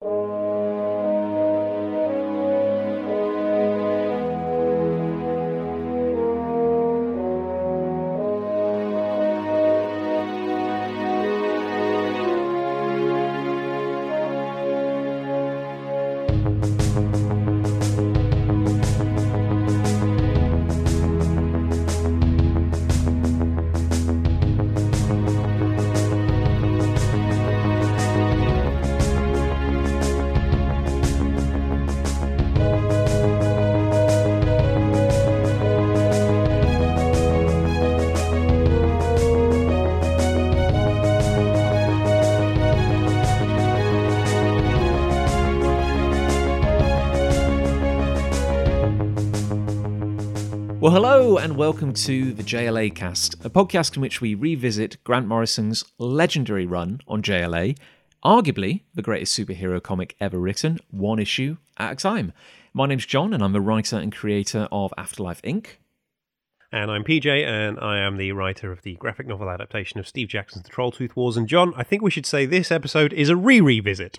Well, and welcome to the JLA cast, a podcast in which we revisit Grant Morrison's legendary run on JLA, arguably the greatest superhero comic ever written, one issue at a time. My name's Jon, and I'm the writer and creator of Afterlife Inc. And I'm PJ, and I am the writer of the graphic novel adaptation of Steve Jackson's The Trolltooth Wars. And Jon, I think we should say this episode is a re-revisit.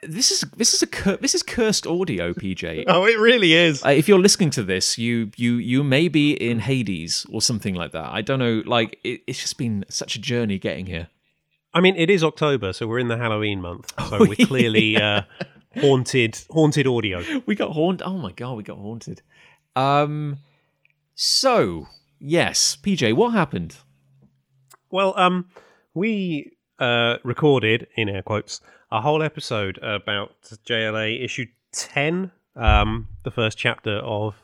This is this is a cur- this is cursed audio, PJ. Oh, it really is. Uh, if you're listening to this, you you you may be in Hades or something like that. I don't know. Like it, it's just been such a journey getting here. I mean, it is October, so we're in the Halloween month. So Oh, we're clearly uh, haunted, haunted audio. we got haunted. Oh my god, we got haunted. Um, so yes, PJ, what happened? Well, um, we uh, recorded in air quotes a whole episode about JLA issue ten, um, the first chapter of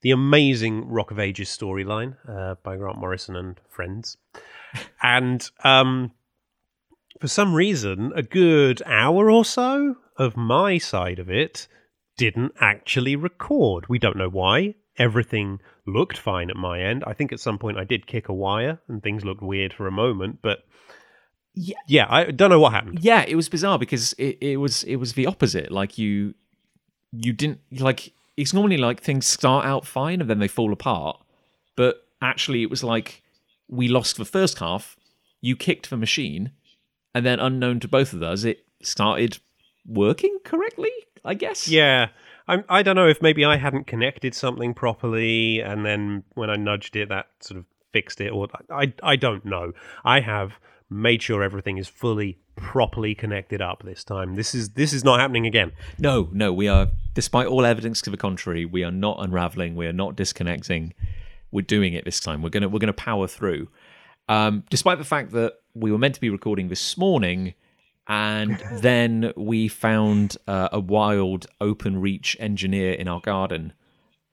the amazing Rock of Ages storyline uh, by Grant Morrison and friends, and um, for some reason, a good hour or so of my side of it didn't actually record. We don't know why. Everything looked fine at my end. I think at some point I did kick a wire and things looked weird for a moment, but Yeah. yeah, I don't know what happened. Yeah, it was bizarre because it, it was it was the opposite. Like you you didn't like it's normally like things start out fine and then they fall apart. But actually it was like we lost the first half, you kicked the machine, and then unknown to both of us, it started working correctly, I guess. Yeah. I'm, I don't know if maybe I hadn't connected something properly, and then when I nudged it, that sort of fixed it, or I, I don't know. I have made sure everything is fully, properly connected up this time. This is this is not happening again. No, no, we are despite all evidence to the contrary, we are not unraveling, we are not disconnecting. We're doing it this time. We're gonna we're gonna power through. Um, despite the fact that we were meant to be recording this morning, and then we found uh, a wild Openreach engineer in our garden,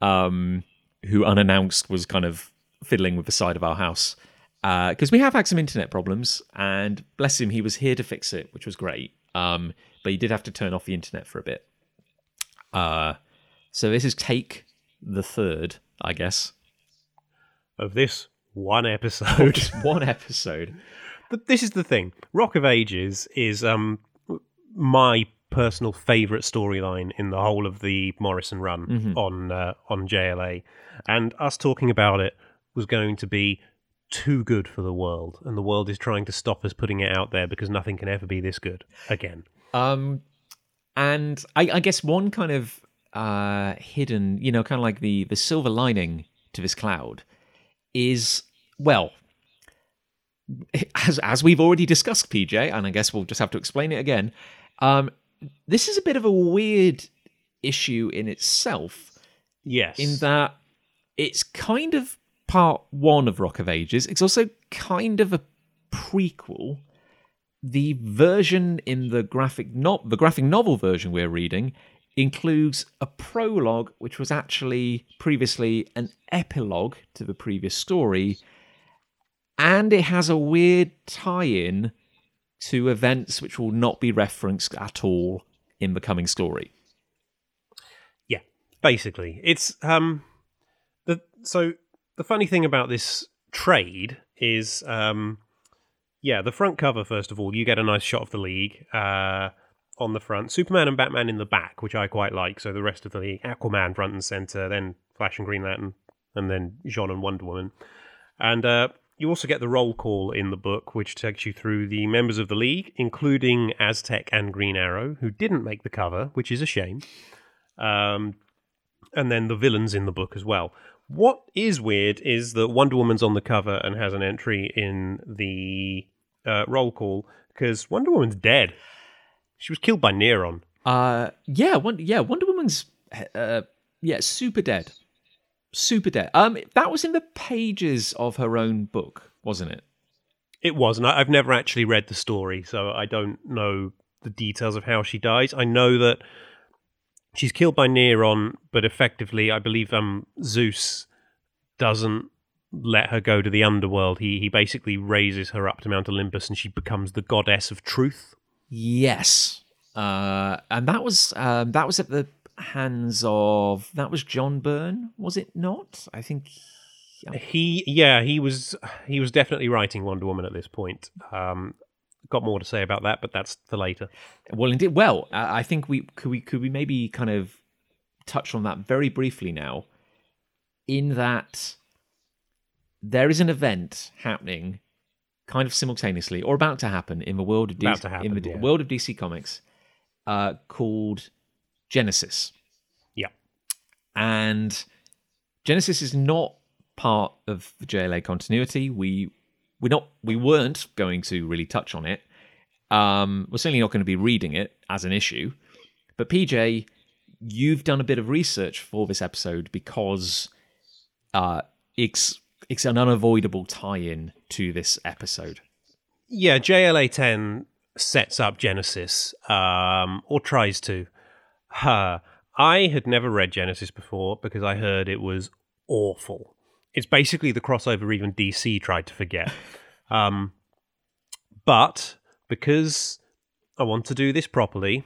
um, who unannounced was kind of fiddling with the side of our house because we have had some internet problems, and bless him, he was here to fix it, which was great. Um, but he did have to turn off the internet for a bit. Uh, so this is take the third, I guess. Of this one episode. One episode. But this is the thing. Rock of Ages is um my personal favorite storyline in the whole of the Morrison run on uh, on JLA, and us talking about it was going to be too good for the world, and the world is trying to stop us putting it out there because nothing can ever be this good again. Um, and I, I guess one kind of uh, hidden, you know, kind of like the the silver lining to this cloud is well, as as we've already discussed, PJ, and I guess we'll just have to explain it again. Um, this is a bit of a weird issue in itself, Yes, in that it's kind of part one of Rock of Ages. It's also kind of a prequel. The version in the graphic no- the graphic novel version we're reading includes a prologue, which was actually previously an epilogue to the previous story, and it has a weird tie-in to events which will not be referenced at all in the coming story. Yeah, basically, it's um the so the funny thing about this trade is um yeah the front cover first of all you get a nice shot of the league uh on the front. Superman and Batman in the back which I quite like. So the rest of the league Aquaman front and center then Flash and Green Lantern and then J'onn and Wonder Woman. And uh you also get the roll call in the book, which takes you through the members of the League, including Aztec and Green Arrow, who didn't make the cover, which is a shame. Um, and then the villains in the book as well. What is weird is that Wonder Woman's on the cover and has an entry in the uh, roll call because Wonder Woman's dead. She was killed by Neron. Uh, yeah, Wonder, yeah, Wonder Woman's, uh, yeah, super dead, super dead. Um, that was in the pages of her own book, wasn't it? It was, and I- I've never actually read the story, so I don't know the details of how she dies. I know that she's killed by Neron, but effectively, I believe um, Zeus doesn't let her go to the underworld. He he basically raises her up to Mount Olympus, and she becomes the goddess of truth. Yes, uh, and that was um, that was at the hands of that was John Byrne, was it not? I think. He yeah he was he was definitely writing Wonder Woman at this point. Um, got more to say about that, but that's for later. Well, indeed. Well, I think we could we could we maybe kind of touch on that very briefly now. In that there is an event happening, kind of simultaneously, or about to happen in the world of DC, happen, in the yeah. world of DC Comics, uh, called Genesis. Yeah. and Genesis is not part of the JLA continuity. We we're not we weren't going to really touch on it. Um, we're certainly not going to be reading it as an issue. But PJ, you've done a bit of research for this episode because uh, it's it's an unavoidable tie-in to this episode. Yeah, JLA 10 sets up Genesis, um, or tries to. Uh, I had never read Genesis before because I heard it was awful. It's basically the crossover even DC tried to forget. um, but because I want to do this properly,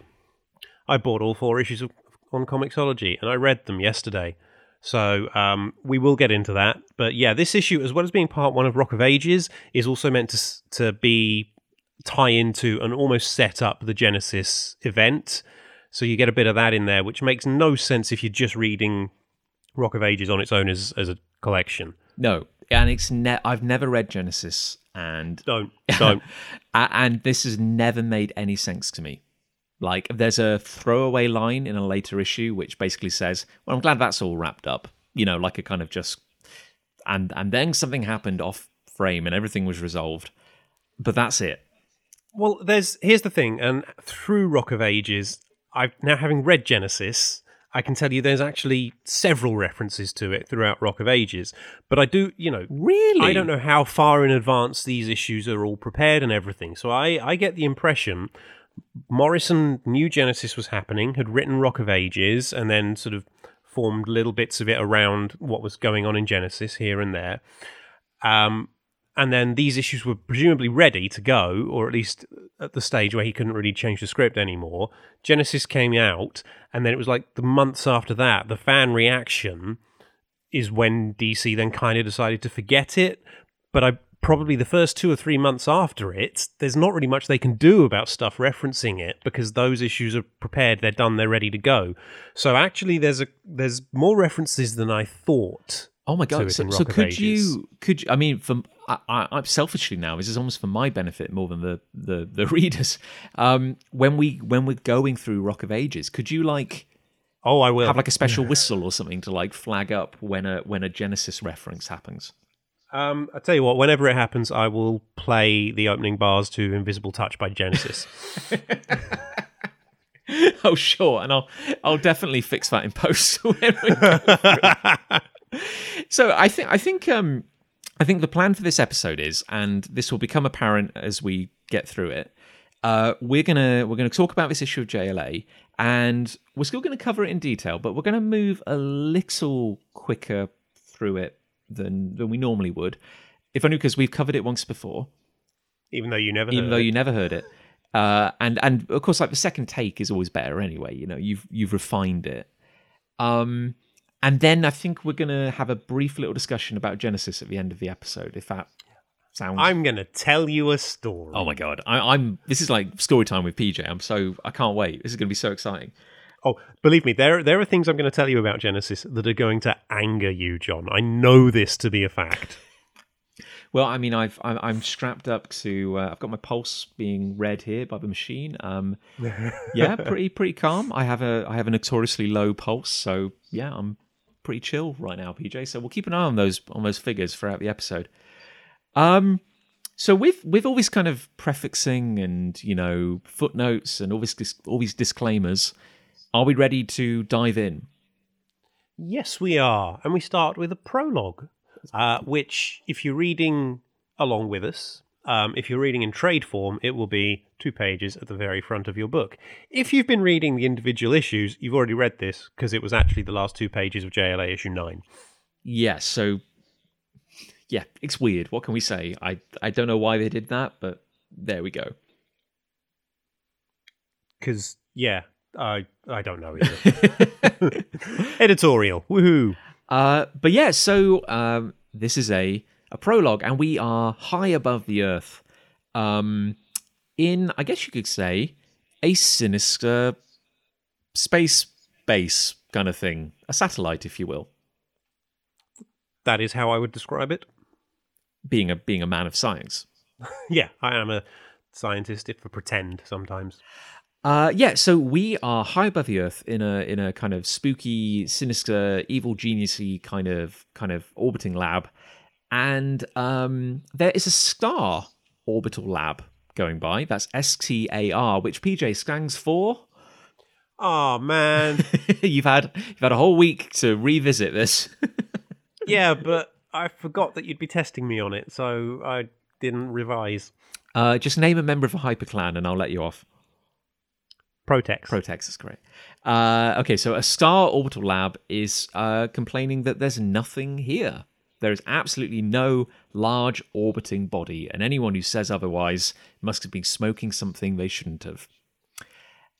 I bought all four issues of, on Comixology and I read them yesterday. So um, we will get into that. But yeah, this issue, as well as being part one of Rock of Ages, is also meant to to be tie into and almost set up the Genesis event. So you get a bit of that in there, which makes no sense if you're just reading Rock of Ages on its own as as a collection. No, and it's ne- I've never read Genesis, and Don't don't. And this has never made any sense to me. Like, there's a throwaway line in a later issue which basically says, "Well, I'm glad that's all wrapped up." You know, like a kind of just, and and then something happened off frame and everything was resolved, but that's it. Well, there's here's the thing, and through Rock of Ages, I've now having read Genesis, I can tell you there's actually several references to it throughout Rock of Ages. But I do, you know, Really, I don't know how far in advance these issues are all prepared and everything. So I, I get the impression Morrison knew Genesis was happening, had written Rock of Ages, and then sort of formed little bits of it around what was going on in Genesis here and there. Um, and then these issues were presumably ready to go, or at least at the stage where he couldn't really change the script anymore. Genesis came out, and then it was like the months after that, the fan reaction is when DC then kind of decided to forget it. But I probably the first two or three months after it, there's not really much they can do about stuff referencing it because those issues are prepared, they're done, they're ready to go. So actually, there's a there's more references than I thought. Oh my god! So, so could Ages. you? Could you, I mean? For I, I, I'm selfishly now. This is almost for my benefit more than the the the readers. Um, when we when we're going through Rock of Ages, could you like Oh, I will. have like a special whistle or something to like flag up when a when a Genesis reference happens? Um, I tell you what, whenever it happens, I will play the opening bars to "Invisible Touch" by Genesis. oh sure, and I'll I'll definitely fix that in post. When we go through. so I think I think um I think the plan for this episode is, and this will become apparent as we get through it. Uh, we're gonna we're gonna talk about this issue of JLA, and we're still gonna cover it in detail, but we're gonna move a little quicker through it than than we normally would, if only because we've covered it once before even though you never, even heard though it. you never heard it. Uh, and and of course, like the second take is always better anyway. You know, you've you've refined it. Um, and then I think we're gonna have a brief little discussion about Genesis at the end of the episode. If that sounds. I'm going to tell you a story. oh my god, I, I'm. This is like story time with PJ. I'm so I can't wait. This is gonna be so exciting. Oh, believe me, there there are things I'm going to tell you about Genesis that are going to anger you, Jon. I know this to be a fact. Well, I mean, I've I'm, I'm strapped up to. Uh, I've got my pulse being read here by the machine. Um, yeah, pretty pretty calm. I have a I have a notoriously low pulse, so yeah, I'm pretty chill right now, PJ. So we'll keep an eye on those on those figures throughout the episode. Um, so with with all this kind of prefixing and you know footnotes and all this all these disclaimers, are we ready to dive in? Yes, we are. And we start with a prologue, uh, which, if you're reading along with us, um, if you're reading in trade form, it will be two pages at the very front of your book. If you've been reading the individual issues, you've already read this because it was actually the last two pages of JLA issue 9. Yes. So yeah, it's weird. What can we say? I I don't know why they did that, but there we go. Because, yeah, I, I don't know either. Editorial. Woohoo. Uh, but yeah, so um, this is a a prologue, and we are high above the earth, um, in I guess you could say a sinister space base kind of thing, a satellite, if you will. That is how I would describe it. Being a being a man of science. Yeah, I am a scientist if I pretend sometimes. Uh, yeah, so we are high above the earth in a in a kind of spooky, sinister, evil geniusy kind of kind of orbiting lab, and um, there is a star orbital lab going by. That's STAR, which PJ stands for. Oh, man. you've had you've had a whole week to revisit this. yeah, but I forgot that you'd be testing me on it, so I didn't revise. uh, just name a member of a hyperclan, and I'll let you off. Protex. Protex is great. Uh, okay, so a star orbital lab is uh, complaining that there's nothing here. There is absolutely no large orbiting body, and anyone who says otherwise must have been smoking something they shouldn't have.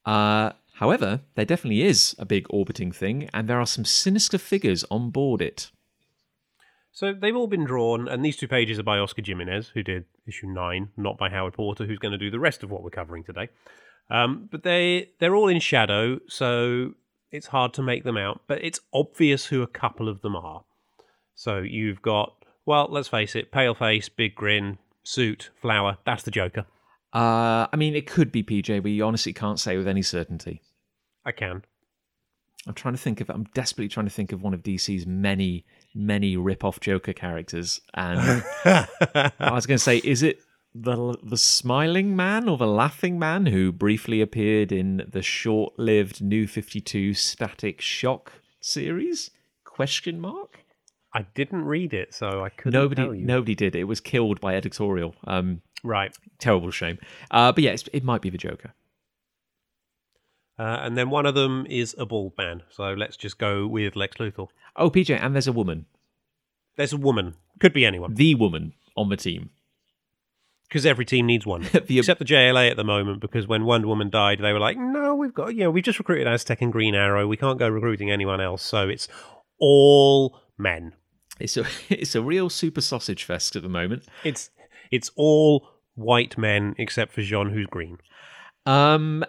Uh, however, there definitely is a big orbiting thing, and there are some sinister figures on board it. So they've all been drawn, and these two pages are by Oscar Jimenez, who did issue nine, not by Howard Porter, who's going to do the rest of what we're covering today. Um, but they they're all in shadow, so it's hard to make them out. But it's obvious who a couple of them are. So you've got well, let's face it, pale face, big grin, suit, flower. That's the Joker. Uh, I mean, it could be PJ. We honestly can't say with any certainty. I can. I'm trying to think of. I'm desperately trying to think of one of DC's many, many rip-off Joker characters, and I was going to say, is it the the smiling man or the laughing man who briefly appeared in the short-lived New Fifty Two Static Shock series? Question mark. I didn't read it, so I couldn't Nobody, nobody did. It was killed by editorial. Um, Right. terrible shame. Uh, but yeah, it's, it might be the Joker. Uh, and then one of them is a bald man. So let's just go with Lex Luthor. Oh, PJ, and there's a woman, There's a woman. Could be anyone. the woman on the team. Because every team needs one. The- Except the JLA at the moment, because when Wonder Woman died, they were like, no, we've got, you know, we've just recruited Aztec and Green Arrow. We can't go recruiting anyone else. So it's all men. It's a it's a real super sausage fest at the moment. It's it's all white men except for J'onn, who's green. Um,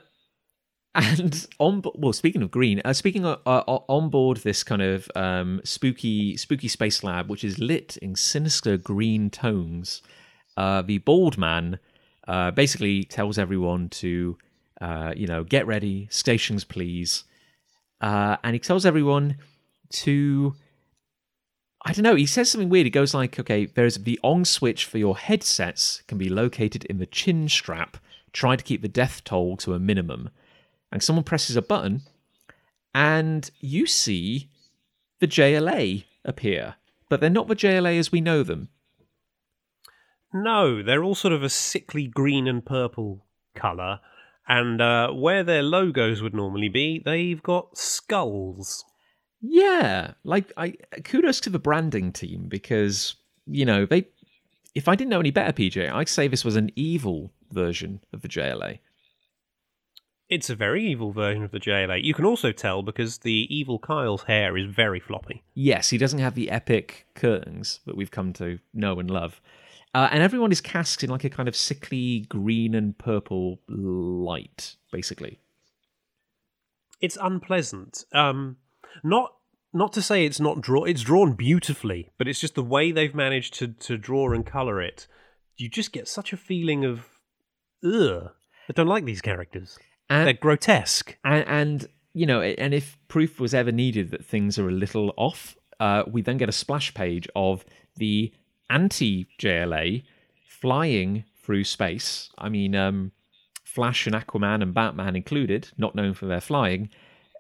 and on well, speaking of green, uh, speaking of, uh, on board this kind of um, spooky spooky space lab, which is lit in sinister green tones, uh, the bald man uh, basically tells everyone to, uh, you know, get ready, stations please, uh, and he tells everyone to. I don't know. He says something weird. He goes like, "Okay, there's the on switch for your headsets can be located in the chin strap. Try to keep the death toll to a minimum." And someone presses a button, and you see the JLA appear, but they're not the JLA as we know them. No, they're all sort of a sickly green and purple colour. And uh, where their logos would normally be, they've got skulls. Yeah, like I kudos to the branding team because you know they. If I didn't know any better, PJ, I'd say this was an evil version of the JLA. It's a very evil version of the JLA. You can also tell because the evil Kyle's hair is very floppy. Yes, he doesn't have the epic curtains that we've come to know and love. Uh, and everyone is cast in like a kind of sickly green and purple light, basically. It's unpleasant. Um, not not to say it's not drawn. It's drawn beautifully, but it's just the way they've managed to to draw and color it. You just get such a feeling of, ugh. I don't like these characters. And, They're grotesque. and, and you know, and if proof was ever needed that things are a little off, uh, we then get a splash page of the anti JLA flying through space. I mean, um, Flash and Aquaman and Batman included, not known for their flying.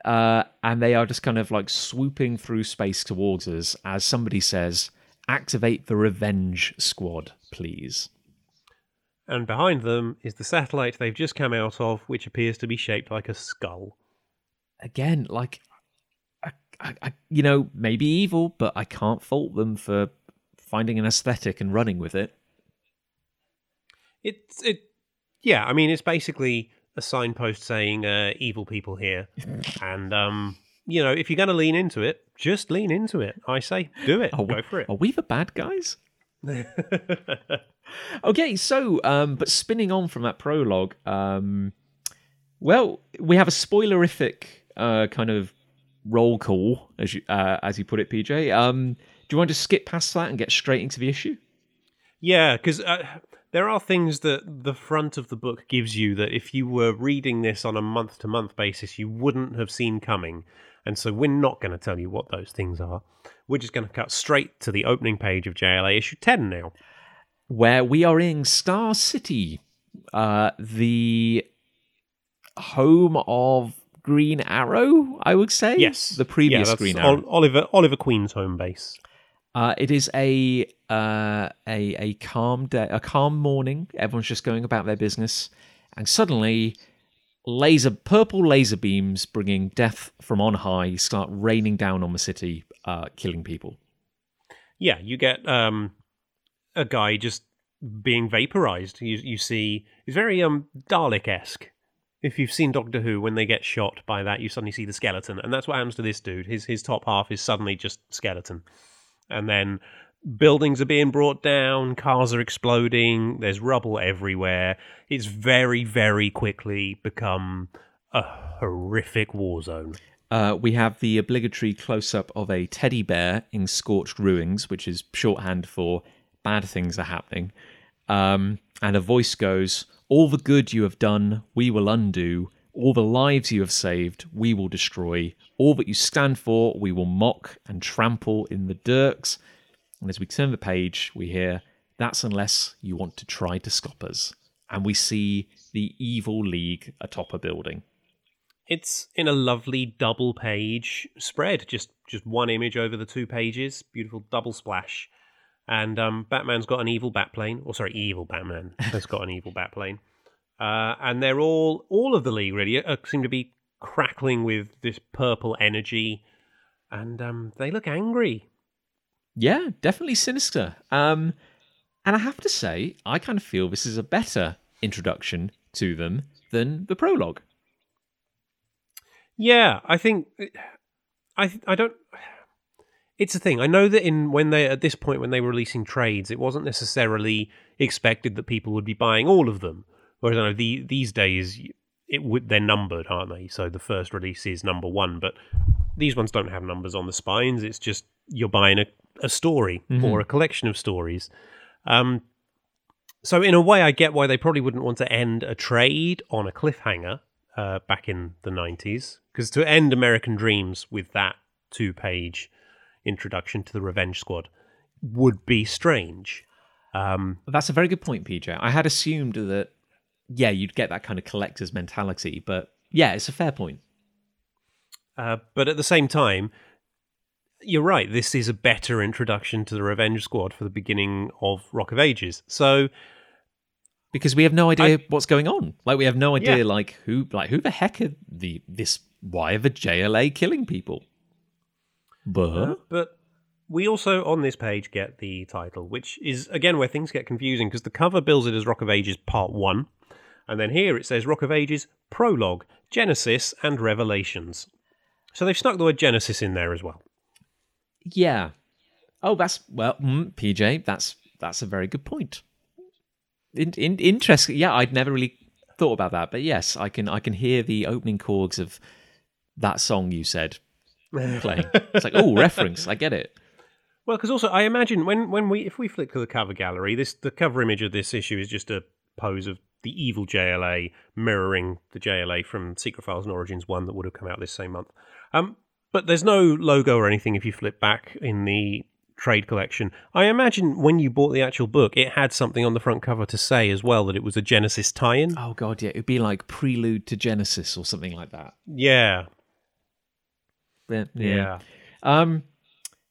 Uh, and they are just kind of like swooping through space towards us as somebody says, Activate the Revenge Squad, please. And behind them is the satellite they've just come out of, which appears to be shaped like a skull. Again, like, I, I, I, you know, maybe evil, but I can't fault them for finding an aesthetic and running with it. It's it, yeah. I mean, it's basically a signpost saying uh, "evil people here," and um, you know, if you're going to lean into it, just lean into it. I say, do it. Are we- Go for it. Are we the bad guys? Okay, so um, but spinning on from that prologue, um, well, we have a spoilerific uh, kind of roll call, as you uh, as you put it, PJ. Um, do you want to skip past that and get straight into the issue? Yeah, because uh, there are things that the front of the book gives you that if you were reading this on a month to month basis, you wouldn't have seen coming. And so we're not going to tell you what those things are. We're just going to cut straight to the opening page of JLA issue 10 now. where we are in Star City, uh, the home of Green Arrow, I would say. Yes. the previous yeah, Green Arrow. Oliver, Oliver Queen's home base. Uh, it is a uh, a a calm day, a calm morning. Everyone's just going about their business, and suddenly, laser purple laser beams bringing death from on high start raining down on the city, uh, killing people. Yeah, you get um, a guy just being vaporized. You you see, it's very um Dalek esque. If you've seen Doctor Who, when they get shot by that, you suddenly see the skeleton, and that's what happens to this dude. His his top half is suddenly just skeleton, and then buildings are being brought down, cars are exploding, there's rubble everywhere. It's very very quickly become a horrific war zone. Uh, we have the obligatory close up of a teddy bear in scorched ruins, which is shorthand for bad things are happening. Um, and a voice goes, All the good you have done, we will undo. All the lives you have saved, we will destroy. All that you stand for, we will mock and trample in the dirks. And as we turn the page, we hear, That's unless you want to try to stop us. And we see the evil league atop a building. It's in a lovely double page spread, just just one image over the two pages, beautiful double splash. And um, Batman's got an evil Batplane, or sorry, evil Batman has got an evil Batplane, uh, and they're all all of the league really uh, seem to be crackling with this purple energy, and um, they look angry. Yeah, definitely sinister. Um, and I have to say, I kind of feel this is a better introduction to them than the prologue. Yeah, I think I I don't. It's a thing. I know that in when they at this point when they were releasing trades, it wasn't necessarily expected that people would be buying all of them. Whereas I know the, these days it would they're numbered, aren't they? So the first release is number one, but these ones don't have numbers on the spines. It's just you're buying a, a story or a collection of stories. Um, so in a way, I get why they probably wouldn't want to end a trade on a cliffhanger uh, back in the '90s, because to end American Dreams with that two-page introduction to the Revenge Squad would be strange. Um, That's a very good point, PJ. I had assumed that, yeah, you'd get that kind of collector's mentality, but yeah, it's a fair point. uh, but at the same time, you're right. This is a better introduction to the Revenge Squad for the beginning of Rock of Ages. So Because we have no idea what's going on. Like we have no idea, Yeah. like who, like who the heck are the this? Why are the JLA killing people? But But we also on this page get the title, which is again where things get confusing because the cover bills it as Rock of Ages Part 1, and then here it says Rock of Ages Prologue, Genesis, and Revelations. So they've snuck the word Genesis in there as well. yeah. Oh, that's well, mm, PJ. That's that's a very good point. In, in, interesting. Yeah, I'd never really thought about that, but yes, I can I can hear the opening chords of that song you said playing. It's like, oh, reference. I get it. Well, because also I imagine when when we if we flick to the cover gallery, this the cover image of this issue is just a pose of the evil JLA mirroring the JLA from Secret Files and Origins one that would have come out this same month. Um, but there's no logo or anything if you flip back in the trade collection. I imagine when you bought the actual book, it had something on the front cover to say as well that it was a Genesis tie-in. Oh god, yeah, it'd be like Prelude to Genesis or something like that. Yeah, But, yeah. Um,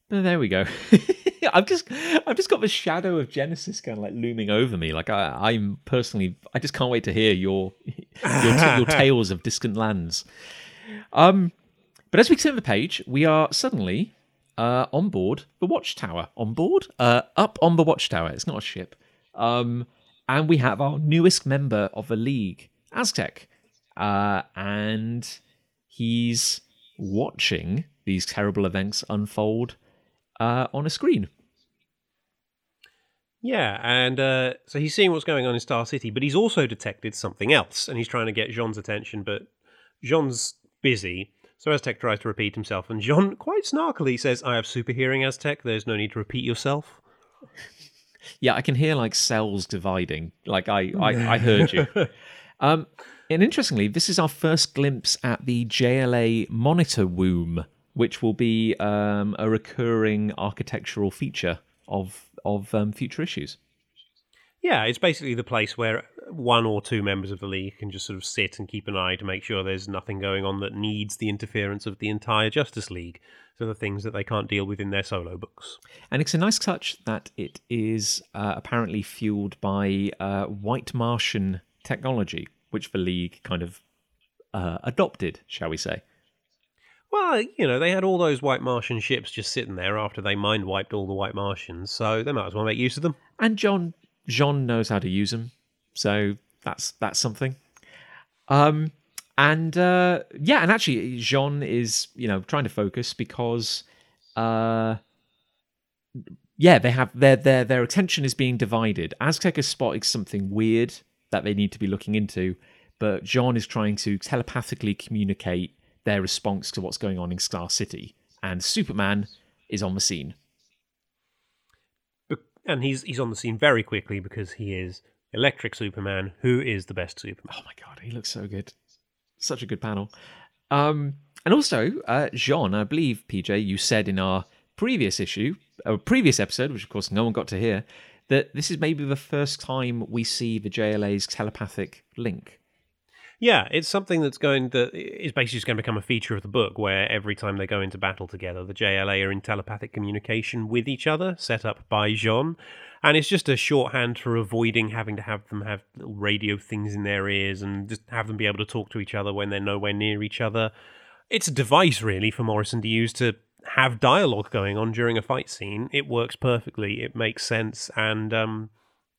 there we go. I've just, I've just got the shadow of Genesis kind of like looming over me. Like I, I'm personally, I just can't wait to hear your, your, t- your tales of distant lands. Um, but as we turn the page, we are suddenly uh, on board the Watchtower. On board, uh, up on the Watchtower. It's not a ship. Um, and we have our newest member of the league, Aztec, uh, and he's watching these terrible events unfold uh, on a screen. Yeah, and uh, so he's seeing what's going on in Star City, but he's also detected something else, and he's trying to get J'onn's attention, but J'onn's busy. So Aztec tries to repeat himself, and J'onn quite snarkily says, I have super hearing, Aztec. There's no need to repeat yourself. Yeah, I can hear like cells dividing. Like I, I, I heard you. Um, and interestingly, this is our first glimpse at the JLA monitor womb, which will be um, a recurring architectural feature of of um, future issues. Yeah, it's basically the place where one or two members of the league can just sort of sit and keep an eye to make sure there's nothing going on that needs the interference of the entire Justice League. So the things that they can't deal with in their solo books. And it's a nice touch that it is uh, apparently fueled by uh, white Martian technology, which the League kind of uh, adopted, shall we say. Well, you know, they had all those white Martian ships just sitting there after they mind wiped all the white Martians, so they might as well make use of them. And John John knows how to use them, so that's that's something. Um, and uh, yeah, and actually, J'onn is you know trying to focus because, uh, yeah, they have their their their attention is being divided. Aztec is spotting something weird that they need to be looking into, but J'onn is trying to telepathically communicate their response to what's going on in Star City, and Superman is on the scene. And he's he's on the scene very quickly because he is Electric Superman, who is the best Superman. Oh my god, he looks so good. Such a good panel. Um, and also, uh, J'onn, I believe, PJ, you said in our previous issue, a previous episode, which of course no one got to hear, that this is maybe the first time we see the JLA's telepathic link. Yeah, it's something that's going that is basically just going to become a feature of the book, where every time they go into battle together, the JLA are in telepathic communication with each other, set up by J'onn, and it's just a shorthand for avoiding having to have them have little radio things in their ears and just have them be able to talk to each other when they're nowhere near each other. It's a device really for Morrison to use to have dialogue going on during a fight scene. It works perfectly. It makes sense, and um,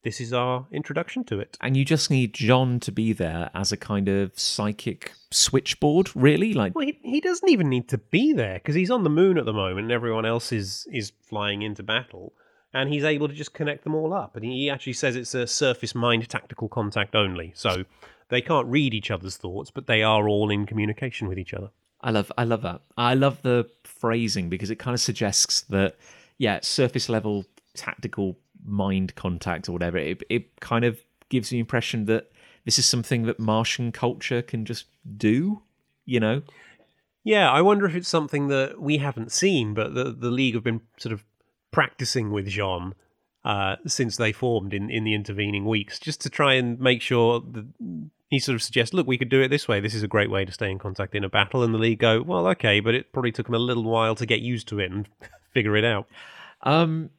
this is our introduction to it. And you just need J'onn to be there as a kind of psychic switchboard, really? Like, Well, he, he doesn't even need to be there because he's on the moon at the moment, and everyone else is is flying into battle, and he's able to just connect them all up. And he actually says it's a surface mind tactical contact only, so they can't read each other's thoughts, but they are all in communication with each other. I love I love that. I love the phrasing because it kind of suggests that yeah, surface level tactical mind contact or whatever. It it kind of gives the impression that this is something that Martian culture can just do, you know? Yeah, I wonder if it's something that we haven't seen, but the the league have been sort of practicing with J'onn uh, since they formed in, in the intervening weeks, just to try and make sure that he sort of suggests, look, we could do it this way. This is a great way to stay in contact in a battle. And the league go, well, okay, but it probably took them a little while to get used to it and figure it out. Um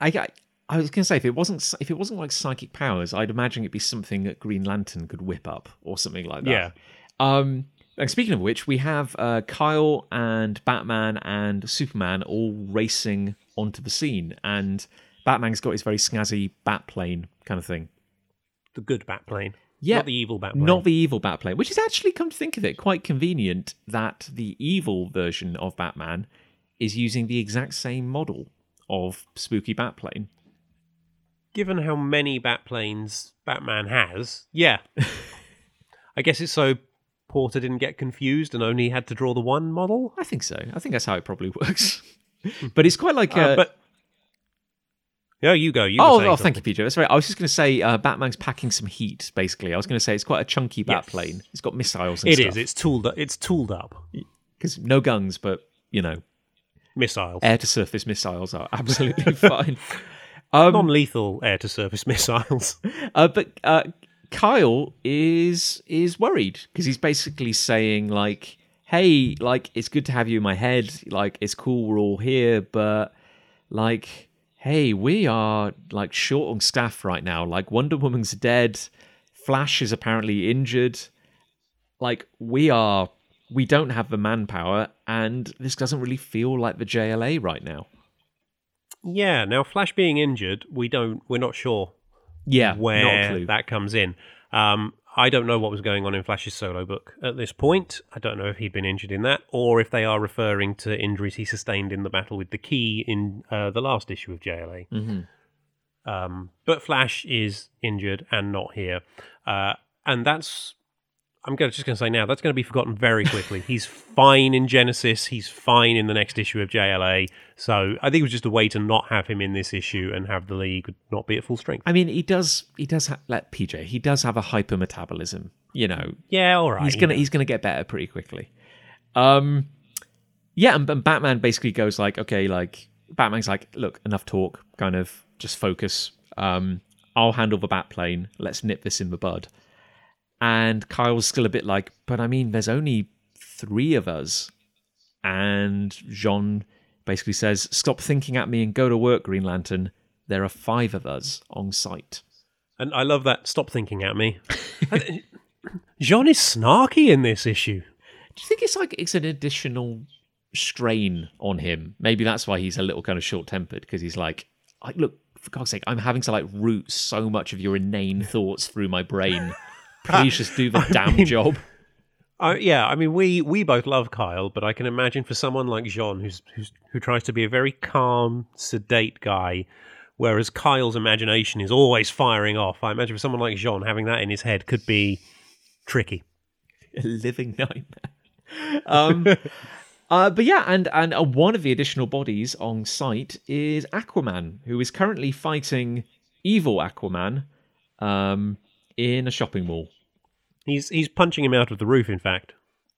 I I, I was going to say if it wasn't if it wasn't like psychic powers, I'd imagine it'd be something that Green Lantern could whip up or something like that. Yeah. Um and speaking of which, we have uh, Kyle and Batman and Superman all racing onto the scene, and Batman's got his very snazzy bat plane kind of thing. The good bat plane. Yeah, Not the evil Batplane. Not the evil bat plane, which is actually, come to think of it, quite convenient that the evil version of Batman is using the exact same model of spooky bat plane. Given how many bat planes Batman has, yeah. I guess it's so Porter didn't get confused and only had to draw the one model. I think so. I think that's how it probably works. but it's quite like. Uh, Uh, but yeah, you go. You oh, oh, thank you. Peter. That's right. I was just going to say uh, Batman's packing some heat. Basically, I was going to say it's quite a chunky bat Yes. plane. It's got missiles. And It is. It's tooled. Up. It's tooled up. because no guns, but you know, Missiles. air to surface missiles are absolutely fine. Um, Non-lethal air-to-surface missiles. Uh, but uh, Kyle is is worried because he's basically saying like, "Hey, like it's good to have you in my head. Like it's cool we're all here, but like, hey, we are like short on staff right now. Like Wonder Woman's dead, Flash is apparently injured. Like we are." We don't have the manpower, and this doesn't really feel like the JLA right now. yeah. Now, Flash being injured, we don't. We're not sure Yeah, where that comes in. Um, I don't know what was going on in Flash's solo book at this point. I don't know if he'd been injured in that, or if they are referring to injuries he sustained in the battle with the Key in uh, the last issue of JLA. Mhm. Um, but Flash is injured and not here, uh, and that's. I'm gonna, just going to say now that's going to be forgotten very quickly. he's fine in Genesis. He's fine in the next issue of JLA. So I think it was just a way to not have him in this issue and have the league not be at full strength. I mean, he does. He does. Ha- let PJ. He does have a hyper metabolism. You know, Yeah, all right. he's gonna he's gonna get better pretty quickly. Um, yeah, and, and Batman basically goes like, okay, like Batman's like, look, enough talk. Kind of just focus. Um, I'll handle the bat plane. Let's nip this in the bud. And Kyle's still a bit like, but I mean, there's only three of us. And J'onn basically says, stop thinking at me and go to work, Green Lantern. There are five of us on site. And I love that. Stop thinking at me. Uh, J'onn is snarky in this issue. Do you think it's like it's an additional strain on him? Maybe that's why he's a little kind of short tempered because he's like, I, look, for God's sake, I'm having to like root so much of your inane thoughts through my brain. Please just do the damn mean- job. Uh, yeah, I mean, we we both love Kyle, but I can imagine for someone like J'onn, who's, who's who tries to be a very calm, sedate guy, whereas Kyle's imagination is always firing off. I imagine for someone like J'onn, having that in his head could be tricky. a living nightmare. Um, uh, but yeah, and and uh, one of the additional bodies on site is Aquaman, who is currently fighting evil Aquaman um, in a shopping mall. He's he's punching him out of the roof. In fact,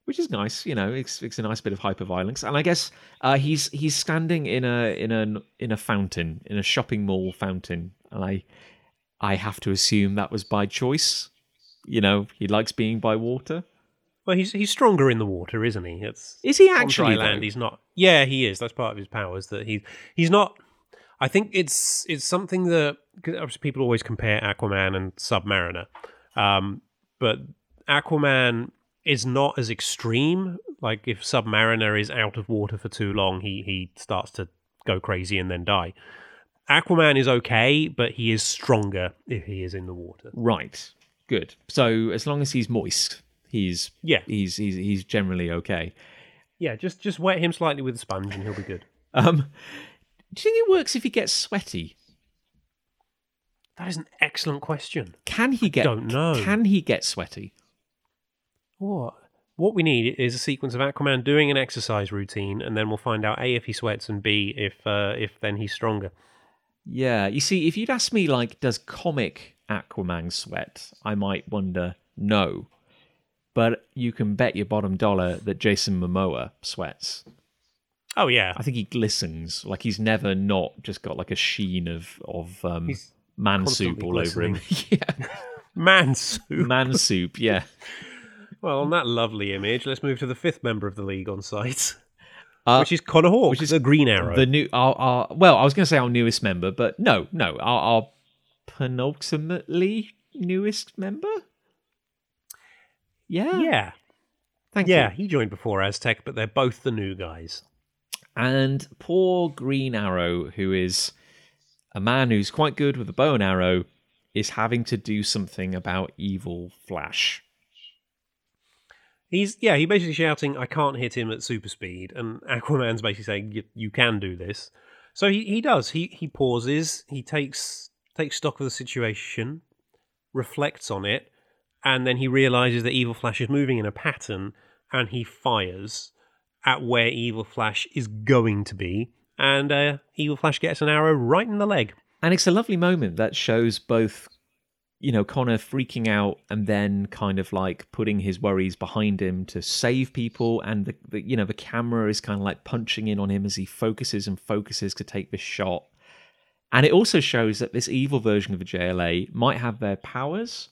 which is nice. You know, it's, it's a nice bit of hyper violence, and I guess uh, he's he's standing in a in a in a fountain in a shopping mall fountain, and I I have to assume that was by choice. You know, he likes being by water. well, he's he's stronger in the water, isn't he? It's Is he on actually? dry land. though? He's not. Yeah, he is. That's part of his powers. That he he's not. I think it's it's something that 'cause obviously people always compare Aquaman and Submariner, um, but Aquaman is not as extreme. Like if Submariner is out of water for too long, he he starts to go crazy and then die. Aquaman is okay, but he is stronger if he is in the water. Right. Good. So as long as he's moist, he's Yeah, he's he's he's generally okay. yeah. Just just wet him slightly with a sponge and he'll be good. Um, do you think it works if he gets sweaty? That is an excellent question. Can he get? don't know. Can he get sweaty? What? What we need is a sequence of Aquaman doing an exercise routine, and then we'll find out a if he sweats and b if uh, if then he's stronger. Yeah, you see, if you'd asked me, like, does comic Aquaman sweat, I might wonder no. But you can bet your bottom dollar that Jason Momoa sweats. Oh yeah, I think he glistens. Like he's never not just got like a sheen of of um, man soup all over him. yeah, man soup. man soup. Yeah. Well, on that lovely image, let's move to the fifth member of the league on site, Uh, which is Connor Hawke, which is a Green Arrow. The new, our, our, well, I was going to say our newest member, but no, no, our, our penultimately newest member. Yeah, yeah, thank yeah, you. Yeah, he joined before Aztec, but they're both the new guys. And poor Green Arrow, who is a man who's quite good with a bow and arrow, is having to do something about evil Flash. He's yeah, he basically shouting, "I can't hit him at super speed," and Aquaman's basically saying, "You, you can do this." So he, he does. He he pauses. He takes takes stock of the situation, reflects on it, and then he realizes that Evil Flash is moving in a pattern, and he fires at where Evil Flash is going to be, and uh, Evil Flash gets an arrow right in the leg. And it's a lovely moment that shows both, you know, Connor freaking out and then kind of like putting his worries behind him to save people. And, the, the you know, the camera is kind of like punching in on him as he focuses and focuses to take this shot. And it also shows that this evil version of the JLA might have their powers,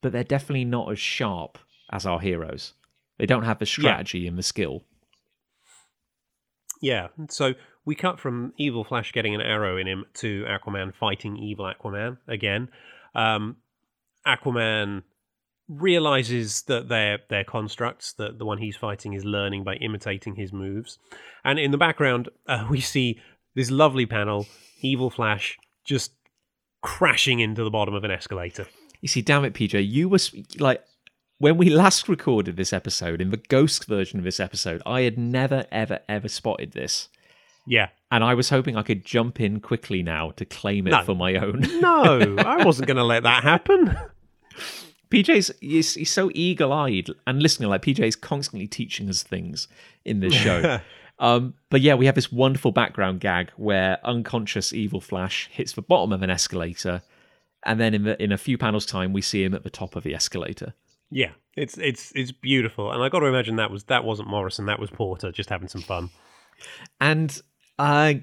but they're definitely not as sharp as our heroes. They don't have the strategy and the skill. Yeah, so we cut from Evil Flash getting an arrow in him to Aquaman fighting Evil Aquaman again. Um, Aquaman realizes that they're they're constructs that the one he's fighting is learning by imitating his moves. And in the background uh, we see this lovely panel evil flash just crashing into the bottom of an escalator. You see, damn it, PJ, you were like when we last recorded this episode in the ghost version of this episode. I had never, ever, ever spotted this, yeah and I was hoping I could jump in quickly now to claim it No. for my own. no i wasn't going to let that happen PJ's he's, he's so eagle-eyed and listening. Like PJ's constantly teaching us things in this show. um, but yeah, we have this wonderful background gag where unconscious evil Flash hits the bottom of an escalator, and then in the, in a few panels' time, we see him at the top of the escalator. yeah it's it's it's beautiful and i got to imagine that was that wasn't morrison that was porter just having some fun And uh,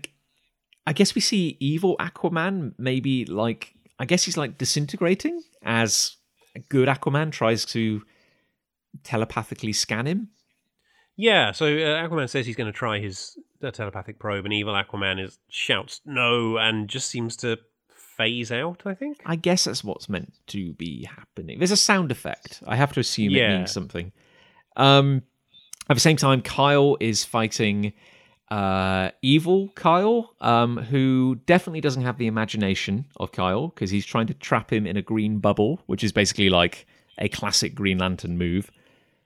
I guess we see evil Aquaman maybe like I guess he's like disintegrating as good Aquaman tries to telepathically scan him. Yeah, so uh, Aquaman says he's going to try his uh, telepathic probe, and evil Aquaman is shouts no and just seems to phase out. I think. I guess that's what's meant to be happening. There's a sound effect. I have to assume it means something. Um, at the same time, Kyle is fighting uh, evil Kyle, um, who definitely doesn't have the imagination of Kyle because he's trying to trap him in a green bubble, which is basically like a classic Green Lantern move.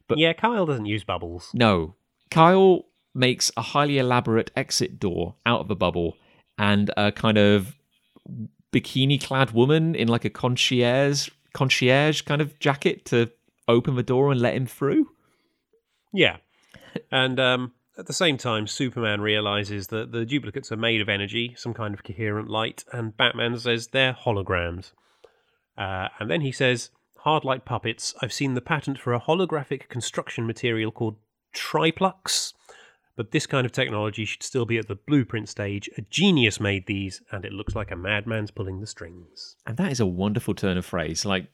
But- yeah, Kyle doesn't use bubbles. No, Kyle makes a highly elaborate exit door out of the bubble, and a kind of bikini-clad woman in like a concierge concierge kind of jacket to open the door and let him through. Yeah, and um, at the same time, Superman realizes that the duplicates are made of energy, some kind of coherent light, and Batman says they're holograms. Uh, and then he says, "Hard like puppets. I've seen the patent for a holographic construction material called triplux." But this kind of technology should still be at the blueprint stage. A genius made these, and it looks like a madman's pulling the strings. And that is a wonderful turn of phrase. Like,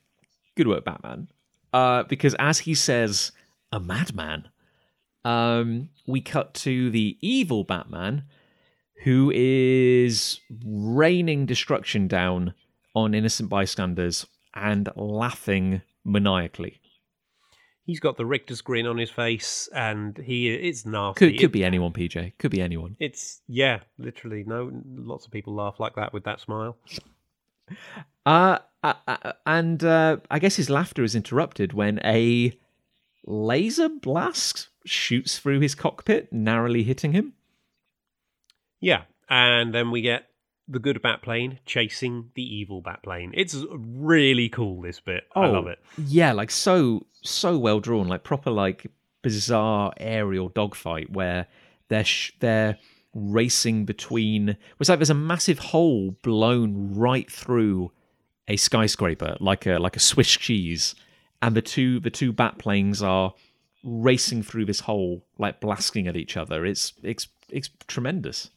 good work, Batman. Uh, because as he says, a madman, um, we cut to the evil Batman, who is raining destruction down on innocent bystanders and laughing maniacally. He's got the rictus grin on his face, and he it's nasty. Could could be anyone, PJ. Could be anyone. It's yeah, literally. No, lots of people laugh like that with that smile. Uh, uh, uh, and uh, I guess his laughter is interrupted when a laser blast shoots through his cockpit, narrowly hitting him. Yeah, and then we get the good Batplane chasing the evil Batplane. It's really cool. This bit, I oh, love it. Yeah, like so so well drawn, like proper like bizarre aerial dogfight where they're sh- they're racing between. It's like there's a massive hole blown right through a skyscraper, like a like a Swiss cheese, and the two the two bat planes are racing through this hole, like blasting at each other. It's it's it's tremendous.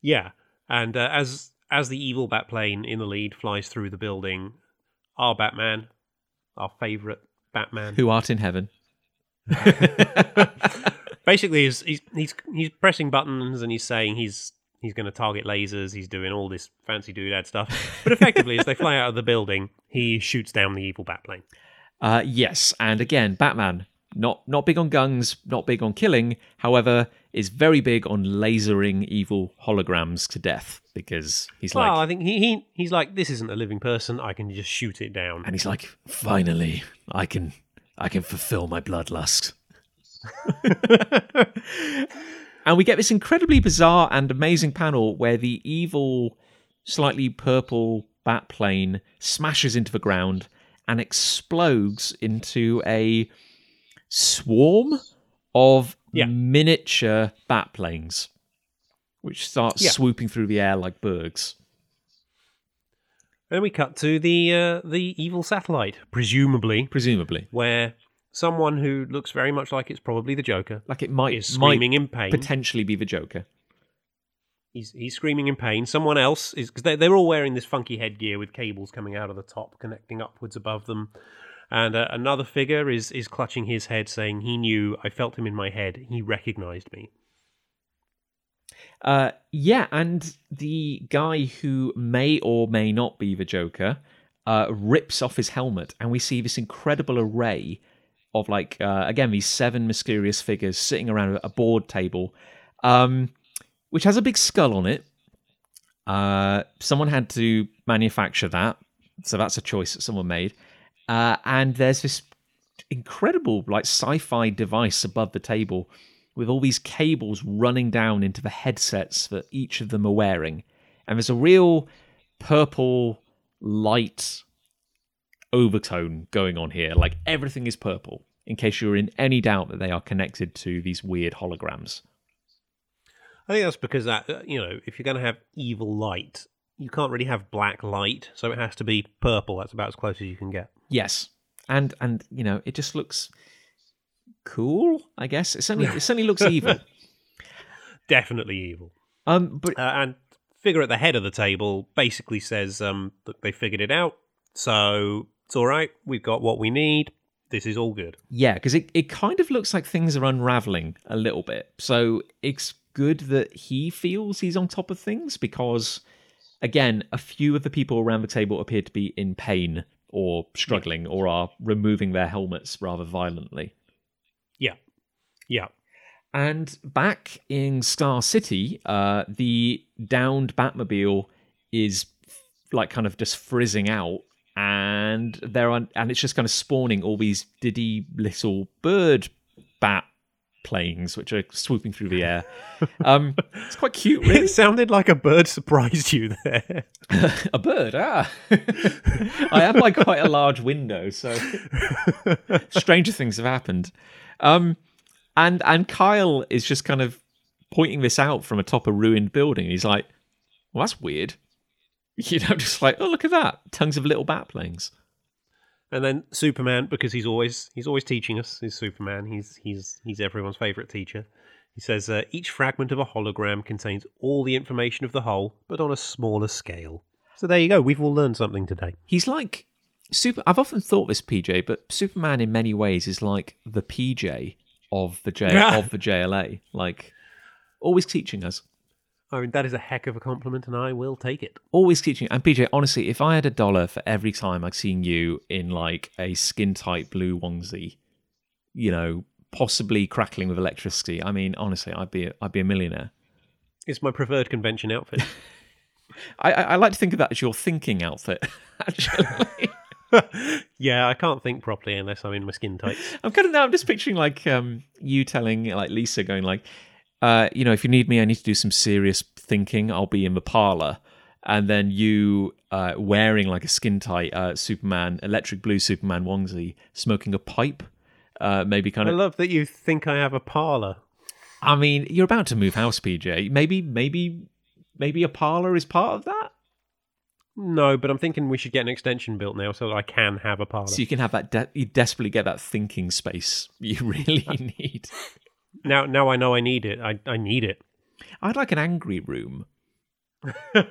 Yeah, and uh, as as the evil Batplane in the lead flies through the building, our Batman, our favorite Batman, Who art in heaven? basically is he's he's he's pressing buttons and he's saying he's he's going to target lasers. He's doing all this fancy doodad stuff, but effectively, as they fly out of the building, he shoots down the evil Batplane. Uh, yes, and again, Batman not not big on guns, not big on killing. However, is very big on lasering evil holograms to death because he's like, Well, I think he, he he's like, this isn't a living person. I can just shoot it down. and he's like, finally, I can I can fulfill my bloodlust. and we get this incredibly bizarre and amazing panel where the evil, slightly purple bat plane smashes into the ground, and explodes into a swarm of Yeah. miniature bat planes, which start Yeah. swooping through the air like birds. Then we cut to the uh, the evil satellite, presumably, Presumably, where someone who looks very much like it's probably the Joker like it might is might screaming in pain. potentially be the Joker. He's he's screaming in pain. Someone else is because they, they're all wearing this funky headgear with cables coming out of the top, connecting upwards above them. And uh, another figure is is clutching his head, saying, "He knew. I felt him in my head. He recognized me." Uh, yeah, and the guy who may or may not be the Joker uh, rips off his helmet, and we see this incredible array of like uh, again these seven mysterious figures sitting around a board table, um, which has a big skull on it. Uh, someone had to manufacture that, so that's a choice that someone made. Uh, and there's this incredible like sci-fi device above the table with all these cables running down into the headsets that each of them are wearing. And there's a real purple light overtone going on here. Like everything is purple, in case you're in any doubt that they are connected to these weird holograms. I think that's because that uh, you know, if you're going to have evil light, you can't really have black light, so it has to be purple. That's about as close as you can get. Yes. And and you know, it just looks cool, I guess. It certainly it certainly looks evil. Definitely evil. Um but Uh, and figure at the head of the table basically says, um, "Look, they figured it out, so it's all right. We've got what we need. This is all good." Yeah, because it, it kind of looks like things are unraveling a little bit. So it's good that he feels he's on top of things because, again, a few of the people around the table appear to be in pain or struggling or are removing their helmets rather violently. Yeah, yeah. And back in Star City, uh, the downed Batmobile is like kind of just frizzing out, and there are and it's just kind of spawning all these diddy little bird bat planes which are swooping through the air. Um, it's quite cute, really. It sounded like a bird surprised you there. a bird, ah. I have like quite a large window, so stranger things have happened. Um, and and Kyle is just kind of pointing this out from atop a ruined building. He's like, "Well, that's weird." You know, just like, "Oh, look at that! Tongues of little bat planes." And then Superman, because he's always he's always teaching us. He's Superman. He's he's he's everyone's favorite teacher. He says uh, each fragment of a hologram contains all the information of the whole, but on a smaller scale. So there you go. We've all learned something today. He's like super. I've often thought this PJ, but Superman in many ways is like the PJ of the J of the JLA. Like always teaching us. I mean, that is a heck of a compliment, and I will take it. always teaching. And PJ, honestly, if I had a dollar for every time I've seen you in like a skin tight blue onesie, you know, possibly crackling with electricity, I mean, honestly, I'd be a, I'd be a millionaire. It's my preferred convention outfit. I, I, I like to think of that as your thinking outfit. Actually, yeah, I can't think properly unless I'm in my skin tights. I'm kind of now. I'm just picturing like um you telling like Lisa going like, uh, you know, if you need me, I need to do some serious thinking. I'll be in the parlor. And then you uh, wearing like a skin tight uh, Superman, electric blue Superman onesie, smoking a pipe, uh, maybe kind of. I love that you think I have a parlor. I mean, you're about to move house, PJ. Maybe, maybe, maybe a parlor is part of that, No, but I'm thinking we should get an extension built now so that I can have a parlor. so you can have that. De- you desperately get that thinking space you really need. Now, now I know I need it. I, I need it. I'd like an angry room.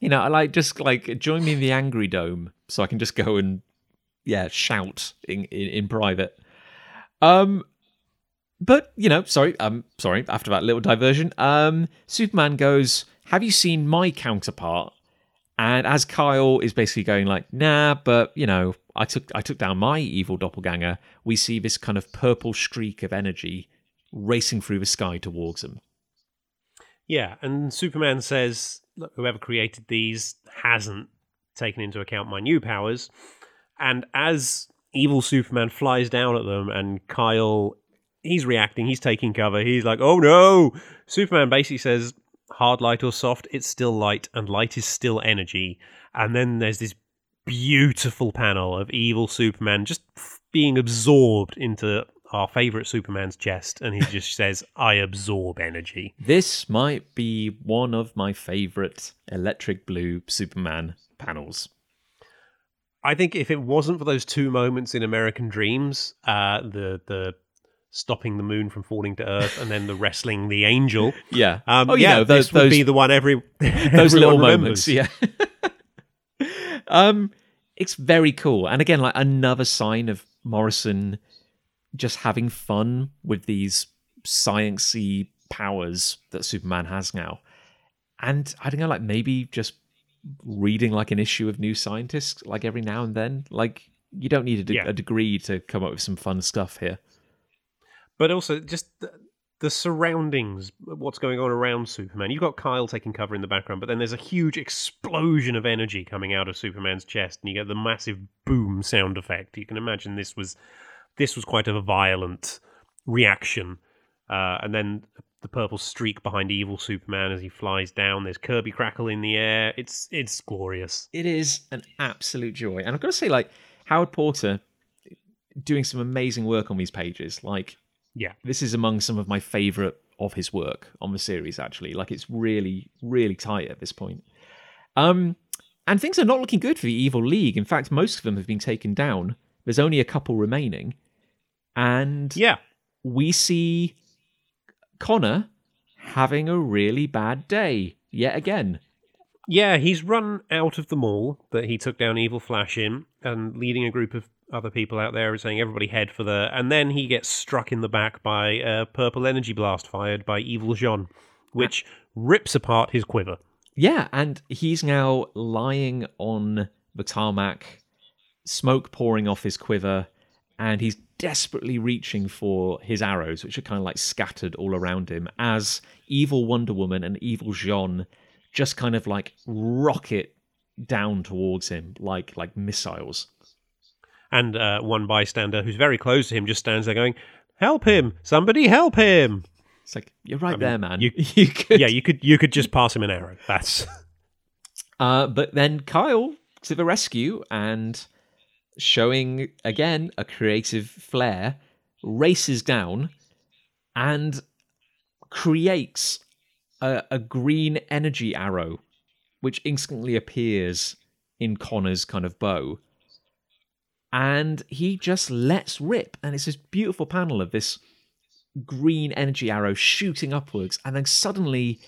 You know, I like just like join me in the angry dome, so I can just go and yeah shout in in, in private. Um, but you know, sorry, um, sorry. After that little diversion, um, Superman goes, "Have you seen my counterpart?" And as Kyle is basically going like, "Nah," but you know, I took I took down my evil doppelganger. We see this kind of purple streak of energy racing through the sky towards them. yeah, and Superman says, Look, whoever created these hasn't taken into account my new powers. And as evil Superman flies down at them, and Kyle, he's reacting, he's taking cover, he's like, oh no! Superman basically says, hard light or soft, it's still light, and light is still energy. And then there's this beautiful panel of evil Superman just being absorbed into our favorite Superman's chest, and he just says, "I absorb energy." This might be one of my favorite electric blue Superman panels. I think if it wasn't for those two moments in American Dreams, uh, the the stopping the moon from falling to Earth, and then the wrestling the angel. Yeah. Um, oh, yeah, know, those this would those, be the one every those little remembers. moments. Yeah. um, it's very cool, and again, like another sign of Morrison just having fun with these sciency powers that Superman has now. And I don't know, like maybe just reading like an issue of New Scientist, like every now and then. Like you don't need a, de- Yeah. a degree to come up with some fun stuff here. but also just the, the surroundings, what's going on around Superman. You've got Kyle taking cover in the background, but then there's a huge explosion of energy coming out of Superman's chest, and you get the massive boom sound effect. You can imagine this was this was quite of a violent reaction, uh, and then the purple streak behind evil Superman as he flies down. There's Kirby crackle in the air. It's it's glorious. It is an absolute joy. And I've got to say, like, Howard Porter doing some amazing work on these pages. Like, Yeah. this is among some of my favorite of his work on the series, actually. Like, it's really, really tight at this point. Um, and things are not looking good for the Evil League. In fact, most of them have been taken down. There's only a couple remaining. And Yeah, we see Connor having a really bad day yet again. Yeah, he's run out of the mall that he took down Evil Flash in and leading a group of other people out there and saying everybody head for the and then he gets struck in the back by a purple energy blast fired by Evil J'onn, which rips apart his quiver. Yeah, and he's now lying on the tarmac, smoke pouring off his quiver, and he's desperately reaching for his arrows, which are kind of like scattered all around him, as evil Wonder Woman and evil J'onn just kind of like rocket down towards him like like missiles. And uh, one bystander who's very close to him just stands there going, "Help him! Somebody help him!" It's like you're right mean, there, man. you- you could yeah, you could you could just pass him an arrow. That's Uh, but then Kyle to the rescue and showing again a creative flair, races down and creates a, a green energy arrow, which instantly appears in Connor's kind of bow. And he just lets rip, and it's this beautiful panel of this green energy arrow shooting upwards, and then suddenly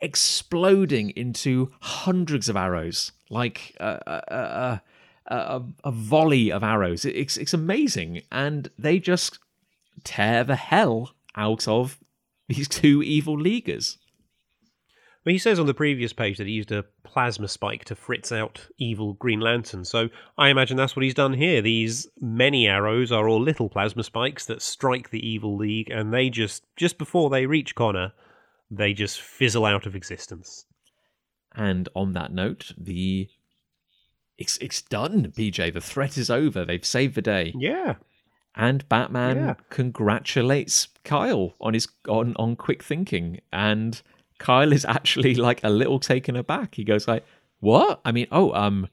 exploding into hundreds of arrows, like a, a, a, a, volley of arrows. It's, it's amazing. And they just tear the hell out of these two evil leaguers. Well, he says on the previous page that he used a plasma spike to fritz out evil Green Lantern. So I imagine that's what he's done here. These many arrows are all little plasma spikes that strike the evil league, and they just just before they reach Connor, they just fizzle out of existence. And on that note, the it's it's done, PJ. The threat is over. They've saved the day. Yeah, And Batman Yeah. congratulates Kyle on his on on quick thinking, and Kyle is actually like a little taken aback. He goes like, "What? I mean, oh, um,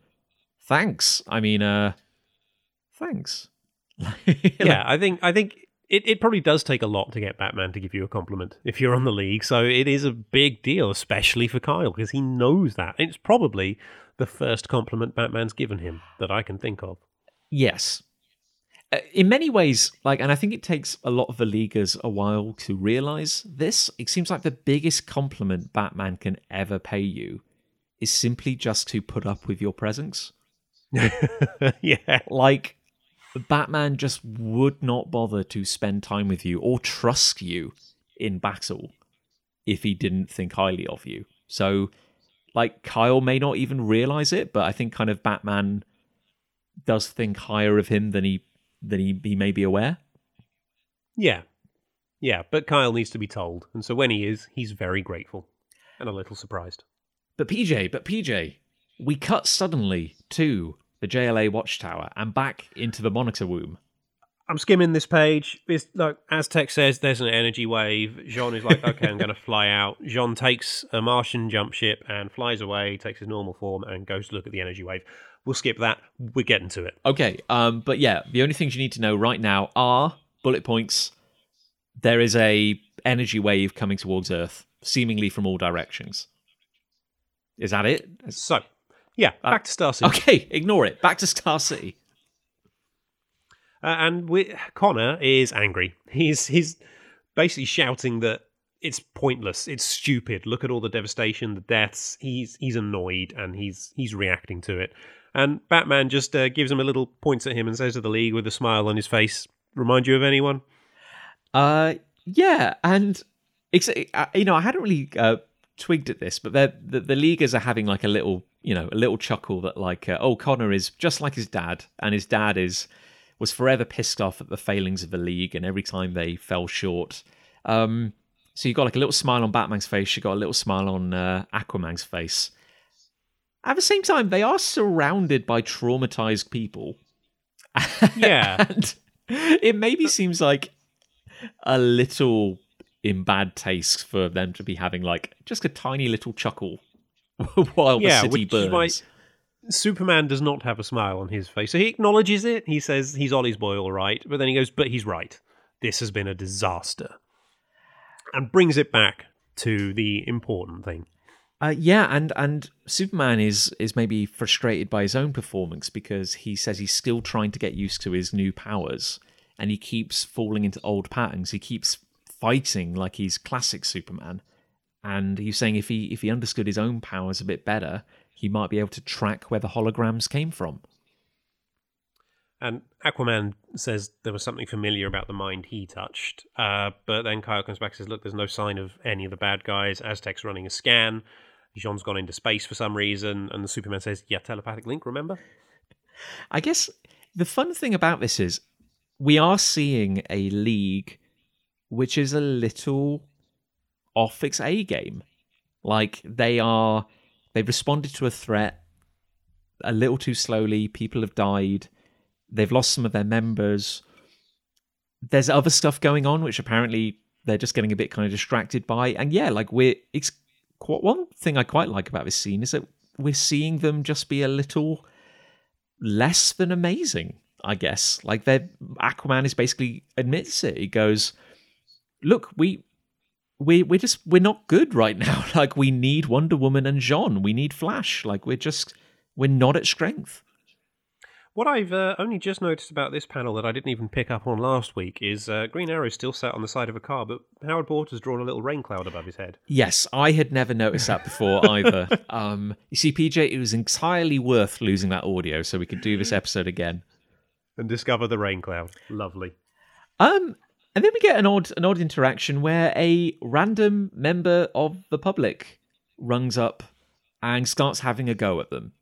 thanks. I mean, uh, thanks." yeah. I think I think it, it probably does take a lot to get Batman to give you a compliment if you're on the league. So it is a big deal, especially for Kyle because he knows that. It's probably the first compliment Batman's given him that I can think of. Yes. Uh, In many ways, like, and I think it takes a lot of the leaguers a while to realize this. It seems like the biggest compliment Batman can ever pay you is simply just to put up with your presence. yeah. Like, Batman just would not bother to spend time with you or trust you in battle if he didn't think highly of you. So, like, Kyle may not even realize it, but I think kind of Batman does think higher of him than he than he, he may be aware. Yeah. Yeah, but Kyle needs to be told. And so when he is, he's very grateful and a little surprised. But PJ, but PJ, we cut suddenly to the JLA watchtower and back into the monitor room. I'm skimming this page. It's like Aztec says there's an energy wave. J'onn is like, okay, I'm going to fly out. J'onn takes a Martian jump ship and flies away, takes his normal form, and goes to look at the energy wave. we'll skip that. We're getting to it. Okay, um, but yeah, the only things you need to know right now are bullet points. There is a energy wave coming towards Earth, seemingly from all directions. Is that it? So, yeah, back to Star City. Okay, ignore it. Back to Star City. Uh, and we, Connor is angry. He's he's basically shouting that it's pointless, it's stupid. Look at all the devastation, the deaths. He's he's annoyed and he's he's reacting to it. And Batman just uh, gives him a little points at him and says to the League with a smile on his face, "Remind you of anyone?" Uh, yeah, and uh, you know, I hadn't really uh, twigged at this, but the the Leaguers are having like a little, you know, a little chuckle that like, uh, oh, Connor is just like his dad, and his dad is was forever pissed off at the failings of the league, and every time they fell short. Um, so you got like a little smile on Batman's face, you got a little smile on uh, Aquaman's face. At the same time, they are surrounded by traumatized people. Yeah. and it maybe seems like a little in bad taste for them to be having like just a tiny little chuckle while Yeah, the city burns. why- Superman does not have a smile on his face. So he acknowledges it. He says he's Ollie's boy, all right. But then he goes, but he's right. This has been a disaster. And brings it back to the important thing. Uh, yeah, and and Superman is is maybe frustrated by his own performance because he says he's still trying to get used to his new powers, and he keeps falling into old patterns. He keeps fighting like he's classic Superman, and he's saying if he if he understood his own powers a bit better, he might be able to track where the holograms came from. And Aquaman says there was something familiar about the mind he touched. Uh, but then Kyle comes back and says, look, there's no sign of any of the bad guys. Aztec's running a scan. J'onn's gone into space for some reason. And the Superman says, yeah, telepathic link, remember? I guess the fun thing about this is we are seeing a league which is a little off its A game. Like they are, they've responded to a threat a little too slowly. People have died. They've lost some of their members. There's other stuff going on which apparently they're just getting a bit kind of distracted by. And yeah, like we're it's quite one thing I quite like about this scene is that we're seeing them just be a little less than amazing, I guess. Like their Aquaman is basically admits it. He goes, "Look, we we we're just we're not good right now. Like we need Wonder Woman and J'onn. We need Flash. Like we're just we're not at strength." What I've uh, only just noticed about this panel that I didn't even pick up on last week is uh, Green Arrow still sat on the side of a car, but Howard Porter's drawn a little rain cloud above his head. Yes, I had never noticed that before either. um, you see, PJ, it was entirely worth losing that audio so we could do this episode again. And discover the rain cloud. Lovely. Um, and then we get an odd an odd interaction where a random member of the public rungs up and starts having a go at them.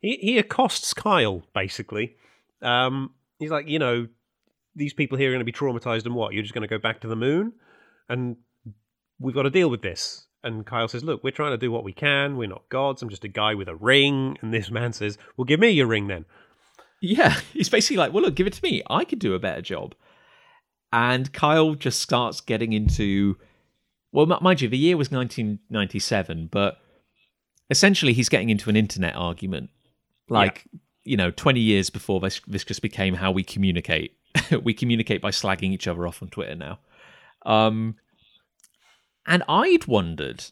He, he accosts Kyle, basically. Um, he's like, you know, these people here are going to be traumatized and what? You're just going to go back to the moon? And we've got to deal with this. And Kyle says, look, we're trying to do what we can. We're not gods. I'm just a guy with a ring. And this man says, well, give me your ring then. Yeah, he's basically like, well, look, give it to me. I could do a better job. And Kyle just starts getting into, well, mind you, the year was 1997, but essentially he's getting into an internet argument. Like, you know, 20 years before this, this just became how we communicate. we communicate by slagging each other off on Twitter now. Um, and I'd wondered,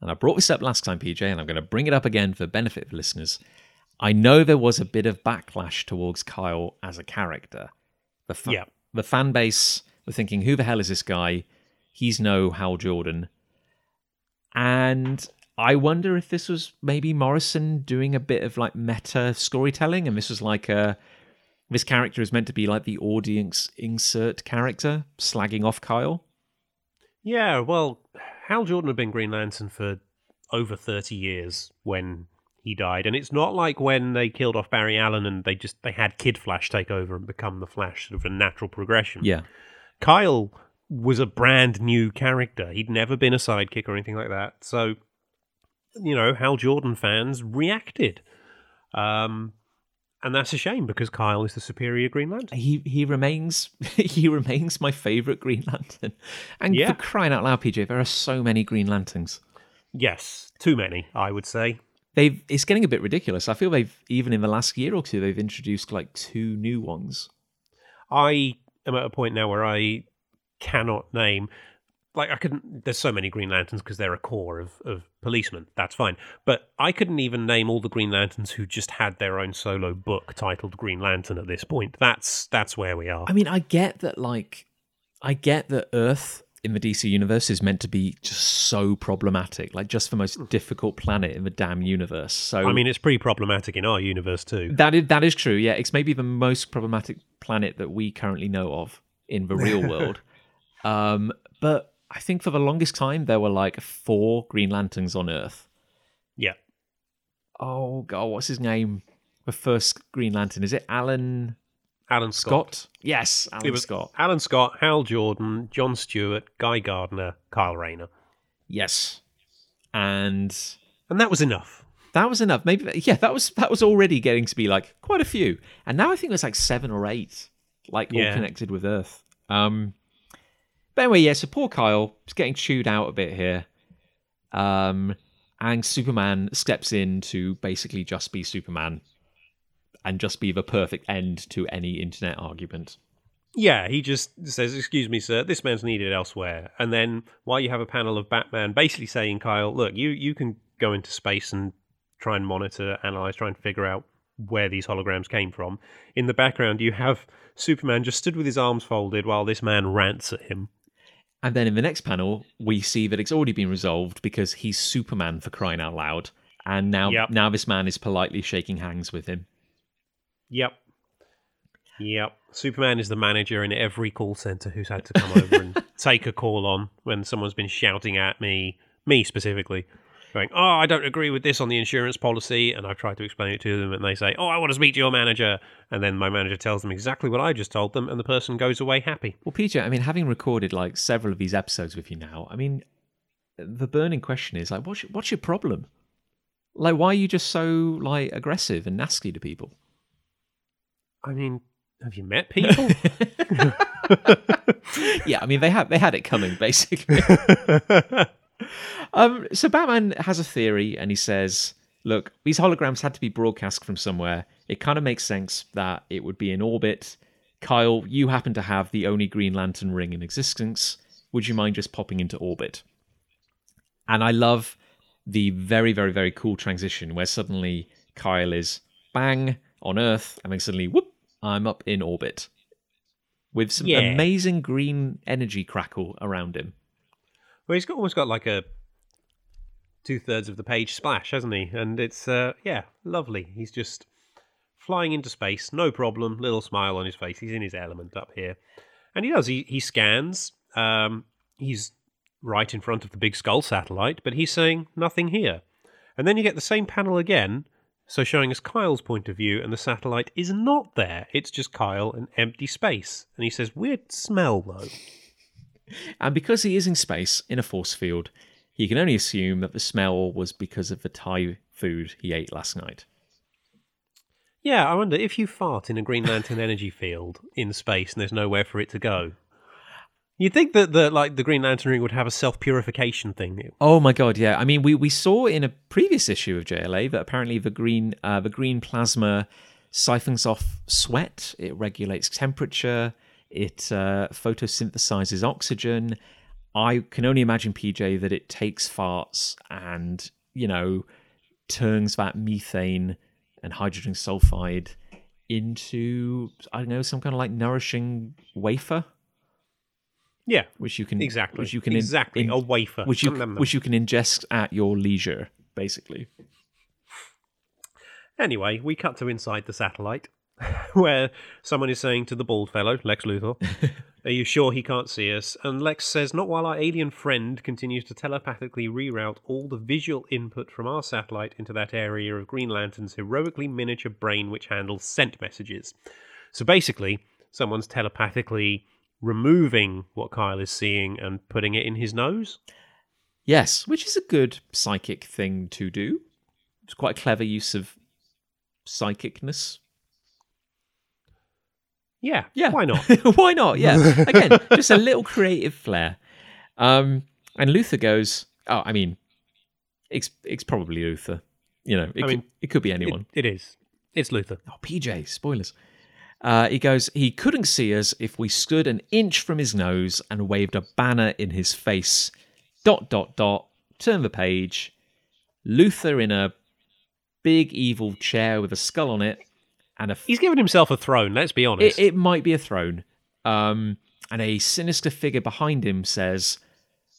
and I brought this up last time, PJ, and I'm going to bring it up again for benefit of listeners. I know there was a bit of backlash towards Kyle as a character. The fa- Yeah. The fan base were thinking, "Who the hell is this guy? He's no Hal Jordan." And I wonder if this was maybe Morrison doing a bit of like meta storytelling, and this was like a this character is meant to be like the audience insert character slagging off Kyle. Yeah, well, Hal Jordan had been Green Lantern for over 30 years when he died. And it's not like when they killed off Barry Allen and they just they had Kid Flash take over and become the Flash, sort of a natural progression. Yeah, Kyle was a brand new character. He'd never been a sidekick or anything like that. So, you know, Hal Jordan fans reacted. Um, and that's a shame because Kyle is the superior Green Lantern. he he remains he remains my favorite Green Lantern. And Yeah. for crying out loud, PJ, there are so many Green Lanterns. Yes, too many, I would say. They've it's getting a bit ridiculous. I feel they've even in the last year or two they've introduced like two new ones. I am at a point now where I cannot name. Like I couldn't. There's so many Green Lanterns because they're a corps of, of policemen. That's fine, but I couldn't even name all the Green Lanterns who just had their own solo book titled Green Lantern at this point. That's that's where we are. I mean, I get that like I get that Earth in the DC universe is meant to be just so problematic, like just the most difficult planet in the damn universe. So I mean, it's pretty problematic in our universe too. that is that is true. Yeah, it's maybe the most problematic planet that we currently know of in the real world. Um, but I think for the longest time there were like four Green Lanterns on Earth. Yeah, Oh god, what's his name? The first Green Lantern is it Alan Alan Scott. Scott? Yes, Alan It was Scott. Alan Scott, Hal Jordan, John Stewart, Guy Gardner, Kyle Rayner, Yes, and and that was enough. That was enough. Maybe yeah, that was that was already getting to be like quite a few. And now I think there's like seven or eight, like all connected with Earth. Um but anyway, yeah, so poor Kyle is getting chewed out a bit here. Um and Superman steps in to basically just be Superman and just be the perfect end to any internet argument. Yeah, he just says, "Excuse me, sir, this man's needed elsewhere." And then while you have a panel of Batman basically saying, "Kyle, look, you you can go into space and try and monitor, analyze, try and figure out where these holograms came from." In the background, you have Superman just stood with his arms folded while this man rants at him. And then in the next panel, we see that it's already been resolved because he's Superman for crying out loud. And now Yep. now this man is politely shaking hands with him. Yep. Yep. Superman is the manager in every call center who's had to come over and take a call on when someone's been shouting at me, me specifically, going, Oh, I don't agree with this on the insurance policy. And I've tried to explain it to them, and they say, Oh, I want to speak to your manager. And then my manager tells them exactly what I just told them, and the person goes away happy. Well, Peter, I mean, having recorded like several of these episodes with you now, I mean, the burning question is like, what's your, what's your problem? Like, why are you just so like aggressive and nasty to people? I mean, have you met people? yeah, I mean, they had they had it coming basically. um, so Batman has a theory, and he says, "Look, these holograms had to be broadcast from somewhere. It kind of makes sense that it would be in orbit. Kyle, you happen to have the only Green Lantern ring in existence. Would you mind just popping into orbit?" And I love the very, very, very cool transition where suddenly Kyle is bang on Earth, and then suddenly whoop, I'm up in orbit with some Yeah. amazing green energy crackle around him. Well, he's got, almost got like a two thirds of the page splash, hasn't he? And it's uh, yeah, lovely. He's just flying into space, no problem. Little smile on his face. He's in his element up here, and he does. He he scans. Um, he's right in front of the big skull satellite, but he's saying nothing here. And then you get the same panel again, so showing us Kyle's point of view, and the satellite is not there. It's just Kyle and empty space. And he says, "Weird smell though." And because he is in space in a force field, he can only assume that the smell was because of the Thai food he ate last night. Yeah, I wonder if you fart in a Green Lantern energy field in space and there's nowhere for it to go. You'd think that the like the Green Lantern ring would have a self purification thing. Oh my god, yeah. I mean, we, we saw in a previous issue of JLA that apparently the green uh, the green plasma siphons off sweat. It regulates temperature. It uh, photosynthesizes oxygen. I can only imagine PJ that it takes farts and you know turns that methane and hydrogen sulfide into I don't know some kind of like nourishing wafer, Yeah, which you can exactly. which you can in- exactly in- a wafer. which you which you can ingest at your leisure, basically. Anyway, we cut to inside the satellite, where someone is saying to the bald fellow, Lex Luthor, Are you sure he can't see us? And Lex says, Not while our alien friend continues to telepathically reroute all the visual input from our satellite into that area of Green Lantern's heroically miniature brain which handles scent messages. So basically, someone's telepathically removing what Kyle is seeing and putting it in his nose. Yes, which is a good psychic thing to do. It's quite a clever use of psychicness. Yeah, Yeah, why not? Why not? Yeah, again, just a little creative flair. Um, and Luthor goes, "Oh, I mean, it's it's probably Luthor. You know, it, I could, mean, it could be It- anyone. it is. It's Luthor. Oh, PJ, spoilers. Uh, he goes, he couldn't see us if we stood an inch from his nose and waved a banner in his face. Dot, dot, dot. Turn the page. Luthor in a big evil chair with a skull on it and a. F- He's given himself a throne. Let's be honest. it, it might be a throne. Um, and a sinister figure behind him says,